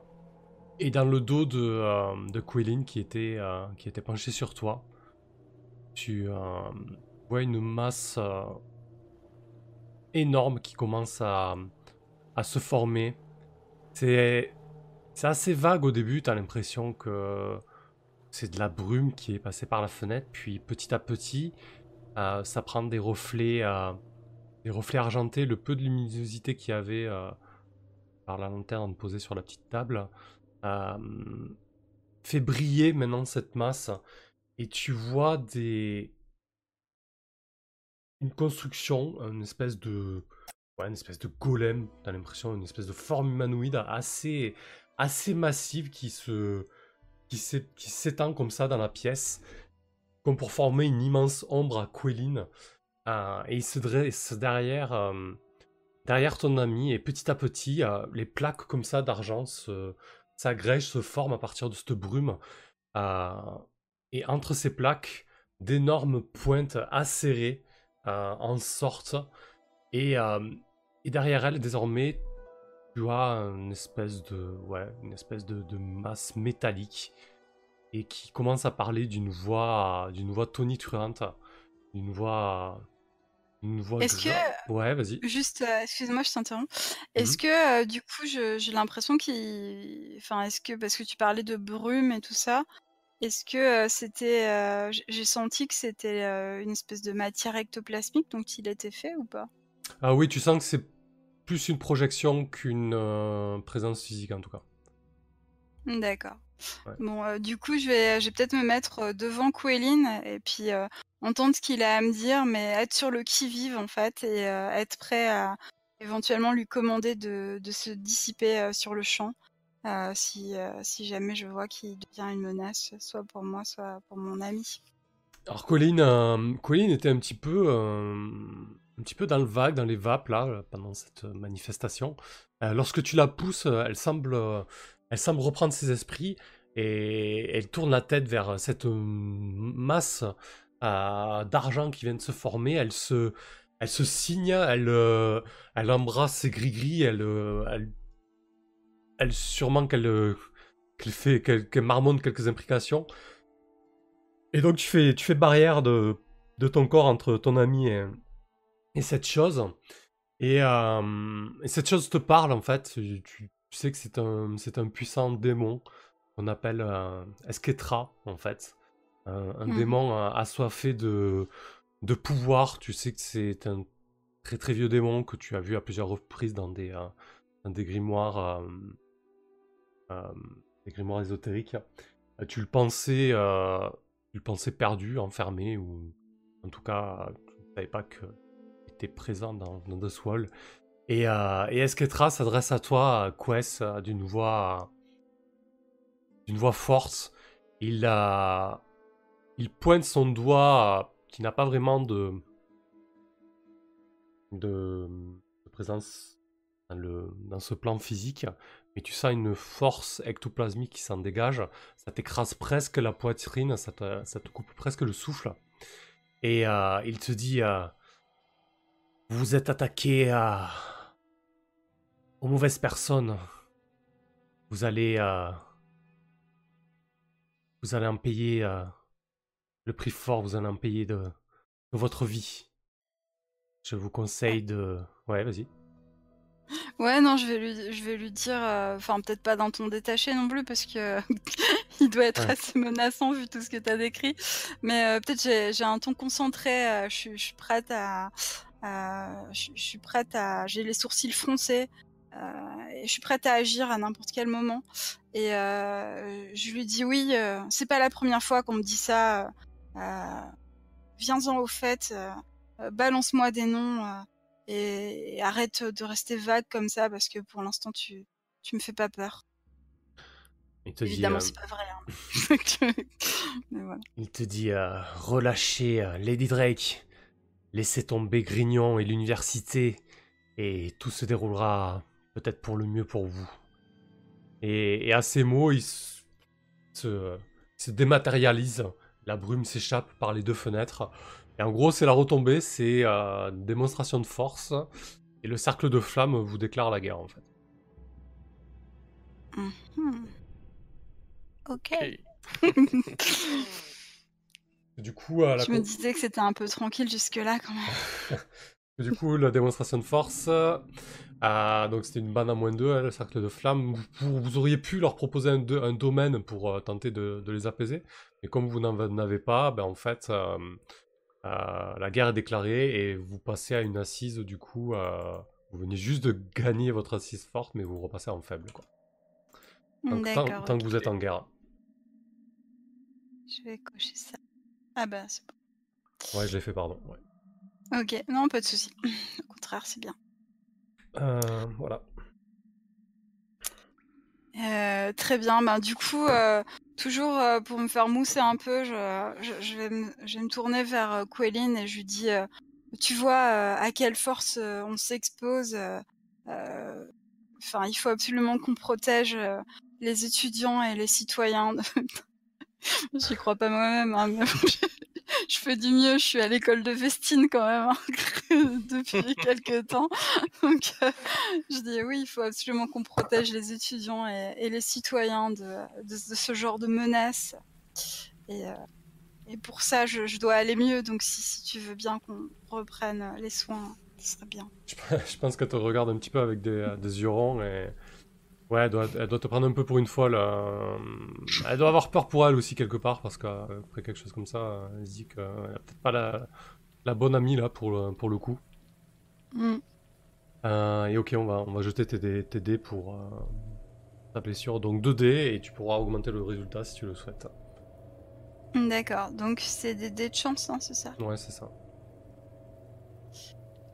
et dans le dos de, euh, de Quillin qui était, euh, qui était penché sur toi, tu euh, vois une masse euh, énorme qui commence à, à se former. C'est c'est assez vague au début, tu as l'impression que c'est de la brume qui est passée par la fenêtre, puis petit à petit, euh, ça prend des reflets, euh, des reflets argentés, le peu de luminosité qu'il y avait euh, par la lanterne posée sur la petite table, fait briller maintenant cette masse, et tu vois des une construction, une espèce de, ouais, une espèce de golem. T'as l'impression une espèce de forme humanoïde assez, assez massive qui se, qui s'étend comme ça dans la pièce, comme pour former une immense ombre à Quelin. Euh, et il se dresse derrière, euh, derrière ton ami, et petit à petit, euh, les plaques comme ça d'argent s'agrègent, se forment à partir de cette brume. et entre ces plaques, d'énormes pointes acérées en sortent. Et, et, derrière elles, désormais, tu as une espèce de, ouais, une espèce de, de masse métallique et qui commence à parler d'une voix, d'une voix tonitruante, d'une voix est-ce que. Ouais, vas-y. Juste, euh, excuse-moi, je t'interromps. Est-ce mmh que, euh, du coup, j'ai l'impression qu'il. Enfin, est-ce que. Parce que tu parlais de brume et tout ça. Est-ce que euh, c'était. j'ai senti que c'était une espèce de matière ectoplasmique dont il était fait ou pas? Ah oui, tu sens que c'est plus une projection qu'une présence physique en tout cas. D'accord. Bon, du coup, je vais, je vais peut-être me mettre devant Quelin et puis entendre ce qu'il a à me dire, mais être sur le qui-vive en fait et euh, être prêt à éventuellement lui commander de, se dissiper euh, sur le champ euh, si, si jamais je vois qu'il devient une menace, soit pour moi, soit pour mon ami. Alors Colline était un petit peu, un petit peu dans le vague, dans les vapes là, pendant cette manifestation. lorsque tu la pousses, elle semble, elle semble reprendre ses esprits et elle tourne la tête vers cette masse d'argent qui vient de se former, elle se, elle se signe, elle, euh, elle embrasse ses gris-gris, elle, euh, elle, elle, sûrement qu'elle euh, qu'elle fait, qu'elle marmonne quelques implications. Et donc tu fais, tu fais barrière de, de ton corps entre ton ami et, et cette chose. Et, cette chose te parle en fait. Tu, tu sais que c'est un, c'est un puissant démon qu'on appelle Esketra en fait un, mmh. démon assoiffé de, de pouvoir. Tu sais que c'est un très très vieux démon que tu as vu à plusieurs reprises dans des, euh, des grimoires, euh, euh, des grimoires ésotériques. tu le pensais, tu le pensais perdu, enfermé, ou en tout cas, tu ne savais pas qu'il présent dans, dans The Swall. Et, et Esketra s'adresse à toi, Quest, d'une voix, d'une voix forte? Il a, il pointe son doigt qui n'a pas vraiment de, de, présence dans, le, dans ce plan physique, mais tu sens une force ectoplasmique qui s'en dégage, ça t'écrase presque la poitrine, ça te, ça te, coupe presque le souffle. Et euh, il te dit euh, Vous êtes attaqué à... aux mauvaises personnes. Vous allez. Euh, vous allez en payer le prix fort, vous allez en payer de, votre vie. Je vous conseille de... Ouais, vas-y. Ouais, non, je vais lui, je vais lui dire, euh, enfin peut-être pas dans ton détaché non plus parce que il doit être assez menaçant vu tout ce que tu as décrit, mais euh, peut-être j'ai, un ton concentré, euh, je, suis prête à, je, suis prête à, j'ai les sourcils froncés, et je suis prête à agir à n'importe quel moment. Et je lui dis oui, c'est pas la première fois qu'on me dit ça. Euh, viens-en au fait, euh, euh, balance-moi des noms et, arrête de rester vague comme ça parce que pour l'instant tu, tu me fais pas peur. Il te Évidemment, c'est pas vrai. Hein. Il te dit relâchez Lady Drake, laissez tomber Grignon et l'université, et tout se déroulera peut-être pour le mieux pour vous. Et, à ces mots, il se, se dématérialise la brume s'échappe par les deux fenêtres. Et en gros, c'est la retombée, c'est euh, une démonstration de force. Et le cercle de flammes vous déclare la guerre, en fait. Mhm. Ok. du coup, à la Je me disais que c'était un peu tranquille jusque-là, quand même. du coup, la démonstration de force, euh, donc c'était une banne à moins 2, hein, le cercle de flammes. Vous, vous, auriez pu leur proposer un, un domaine pour euh, tenter de, de, les apaiser. Et comme vous n'en avez pas, ben en fait, euh, la guerre est déclarée et vous passez à une assise, du coup, vous venez juste de gagner votre assise forte, mais vous repassez en faible, quoi. Donc, tant, que vous êtes en guerre. Je vais cocher ça. Ah bah, c'est bon. Ouais, je l'ai fait, pardon. Ok, non, pas de souci. Au contraire, c'est bien. Euh, voilà. Euh, très bien. Ben, du coup, euh, toujours pour me faire mousser un peu, je, je- je vais, me, je vais me tourner vers Quéline et je lui dis Tu vois à quelle force on s'expose Enfin, il faut absolument qu'on protège les étudiants et les citoyens. J'y crois pas moi-même, hein, mais je fais du mieux. Je suis à l'école de Vestine quand même hein, depuis quelques temps. Donc, euh, je dis oui, il faut absolument qu'on protège les étudiants et, les citoyens de, ce genre de menaces. Et, euh, pour ça, je, dois aller mieux. Donc, si, tu veux bien qu'on reprenne les soins, ce serait bien. Je, pense qu'elle te regarde un petit peu avec des, euh, des yeux ronds et. Ouais, elle doit, elle doit te prendre un peu pour une folle. euh, Elle doit avoir peur pour elle aussi quelque part parce qu'après quelque chose comme ça, euh, elle se dit qu'elle a peut-être pas la, la bonne amie là pour le, pour le coup. Mm. Euh, et ok, on va, on va jeter tes, dés- tes dés pour euh, ta blessure. Donc 2 dés et tu pourras augmenter le résultat si tu le souhaites. D'accord. Donc, c'est des dés de chance, hein, c'est ça? Ouais, c'est ça.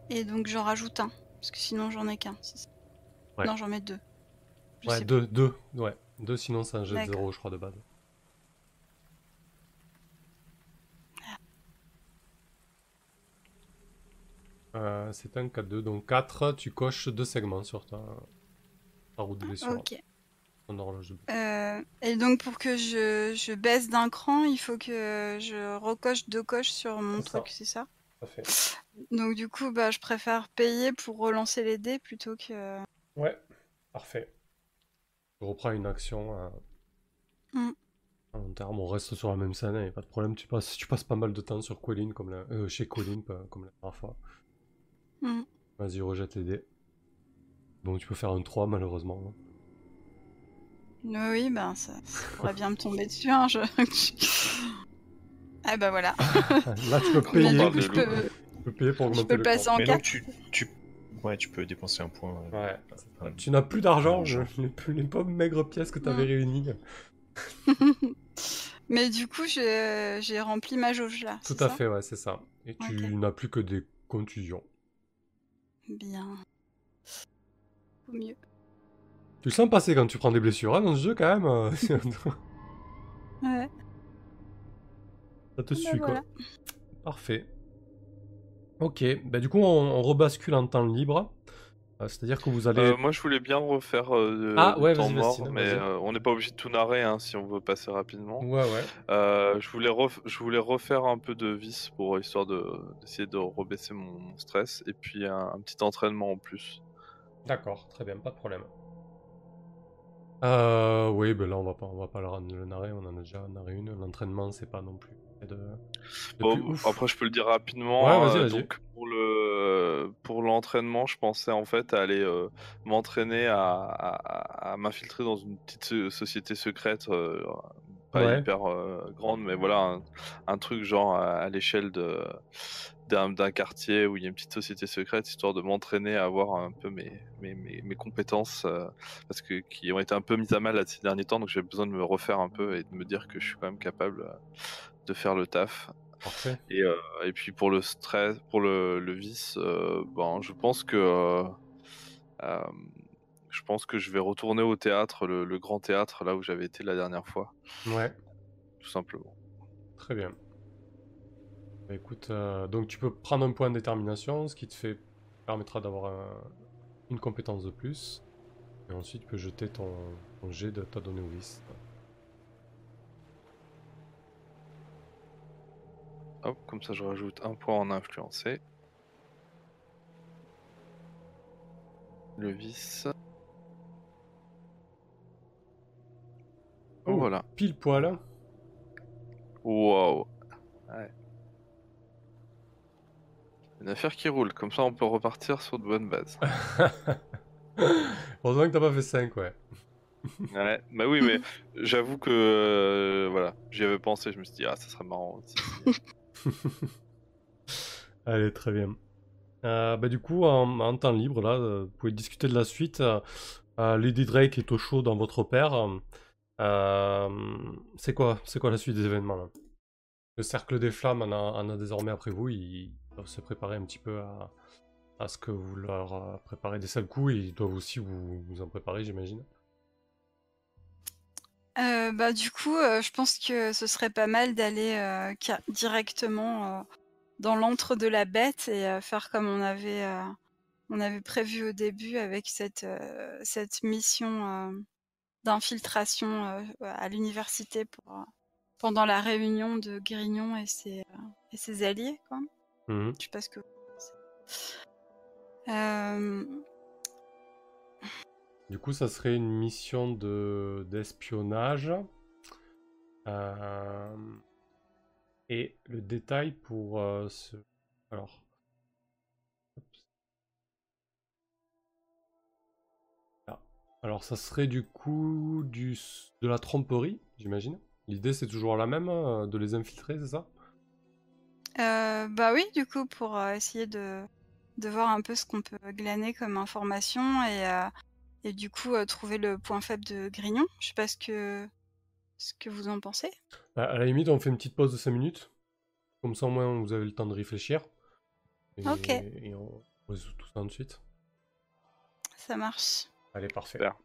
Et donc, j'en rajoute un. Parce que sinon, j'en ai qu'un. c'est ça? Ouais. Non, j'en mets deux. Je Ouais, sais 2, 2. Ouais, 2 sinon c'est un jet de D'accord. 0, je crois, de base. Euh, c'est un 4-2, donc 4, tu coches deux segments sur ta, ta route de blessure. Ok. Ton horloge de Euh, et donc pour que je, je baisse d'un cran, il faut que je recoche deux coches sur mon truc, c'est ça? Parfait. Donc du coup, bah, je préfère payer pour relancer les dés plutôt que... Ouais, parfait. Je reprends une action à, Mm. à long terme. On reste sur la même scène, et pas de problème. Tu passes, tu passes pas mal de temps sur Colin, comme la, euh, chez Colin, comme la dernière fois. Mm. Vas-y, rejette les dés. Bon, tu peux faire un 3, malheureusement. Oui, oui, ben ça, ça pourrait bien me tomber dessus. Hein, je... ah bah voilà. Là, tu peux payer. je peux, Tu peux payer pour je augmenter peux le le passer en Mais quatre donc tu, tu, ouais, tu peux dépenser un point. euh, Ouais. Tu n'as plus d'argent, les, plus- les pauvres maigres pièces que tu avais réunies. Mais du coup, je- j'ai rempli ma jauge là. Tout à ça fait, ouais, c'est ça. Et tu n'as plus que des contusions. Bien. Au mieux. Tu le sens passer quand tu prends des blessures hein, dans ce jeu, quand même. Ouais. Ça te Bah suit, voilà. quoi. Parfait. Ok, bah du coup, on, on rebascule en temps libre. Euh, C'est-à-dire que vous allez... Euh, moi, je voulais bien refaire euh, Ah, ouais, temps mort, Vestine, mais euh, on n'est pas obligé de tout narrer hein, si on veut passer rapidement. Ouais, ouais. Je, voulais ref- je voulais refaire un peu de vis pour histoire de d'essayer de rebaisser mon, mon stress et puis un, un petit entraînement en plus. D'accord, très bien, pas de problème. Euh, oui, ben là, on va pas, on va pas le, narrer, on en a déjà narré une. L'entraînement, c'est pas non plus de Bon, après, je peux le dire rapidement. Ouais, euh, donc pour le pour l'entraînement, je pensais en fait à aller euh, m'entraîner à, à- à m'infiltrer dans une petite so- société secrète, euh, pas Ouais. hyper euh, grande, mais voilà un, un truc genre à, à l'échelle de d'un d'un quartier où il y a une petite société secrète, histoire de m'entraîner à avoir un peu mes mes, mes, mes compétences euh, parce que qui ont été un peu mises à mal là, ces derniers temps, donc j'ai besoin de me refaire un peu et de me dire que je suis quand même capable euh, de faire le taf. Parfait. Et, euh, et puis pour le stress, pour le, le vice, euh, ben, je pense que euh, je pense que je vais retourner au théâtre, le, le grand théâtre, là où j'avais été la dernière fois, Ouais, tout simplement. très bien. Bah, écoute, donc tu peux prendre un point de détermination, ce qui te fait permettra d'avoir un- une compétence de plus. Et ensuite, tu peux jeter ton, ton jet de ta donnée au vice. Hop, comme ça je rajoute un point en influencé. Le vice. Oh. Voilà. Pile poil. Wow. Ouais. Une affaire qui roule, comme ça on peut repartir sur de bonnes bases. Heureusement que t'as pas fait 5, ouais. Ouais, bah oui, mais j'avoue que euh, voilà, j'y avais pensé, je me suis dit, ah, ça serait marrant aussi. Allez, très bien. Euh, bah, du coup, en, temps libre, là, euh, vous pouvez discuter de la suite. Euh, Lady Drake est au chaud dans votre père. C'est quoi, c'est quoi la suite des événements Le cercle des flammes en a, désormais après vous. Il, doivent se préparer un petit peu à, ce que vous leur préparez des sales coups ils doivent aussi vous en préparer, j'imagine. Euh, bah, du coup, euh, je pense que ce serait pas mal d'aller euh, directement dans l'antre de la bête et faire comme on avait, on avait prévu au début avec cette, cette mission d'infiltration à l'université pendant la réunion de Grignon et ses, et ses alliés. Quoi. Mhm. Je sais pas ce que vous pensez. Du coup, ça serait une mission de d'espionnage. Euh, Et le détail pour euh, ce. Alors. Ah. Alors, ça serait du coup du... de la tromperie, j'imagine. L'idée, c'est toujours la même, hein, de les infiltrer, c'est ça? Euh, bah oui, du coup, pour essayer de, de voir un peu ce qu'on peut glaner comme information et, et du coup euh, trouver le point faible de Grignon. Je sais pas ce que, ce que vous en pensez. À à la limite, on fait une petite pause de 5 minutes. Comme ça, au moins, vous avez le temps de réfléchir. Et, Ok. et on résout tout ça ensuite. Ça marche. Allez, parfait. Super.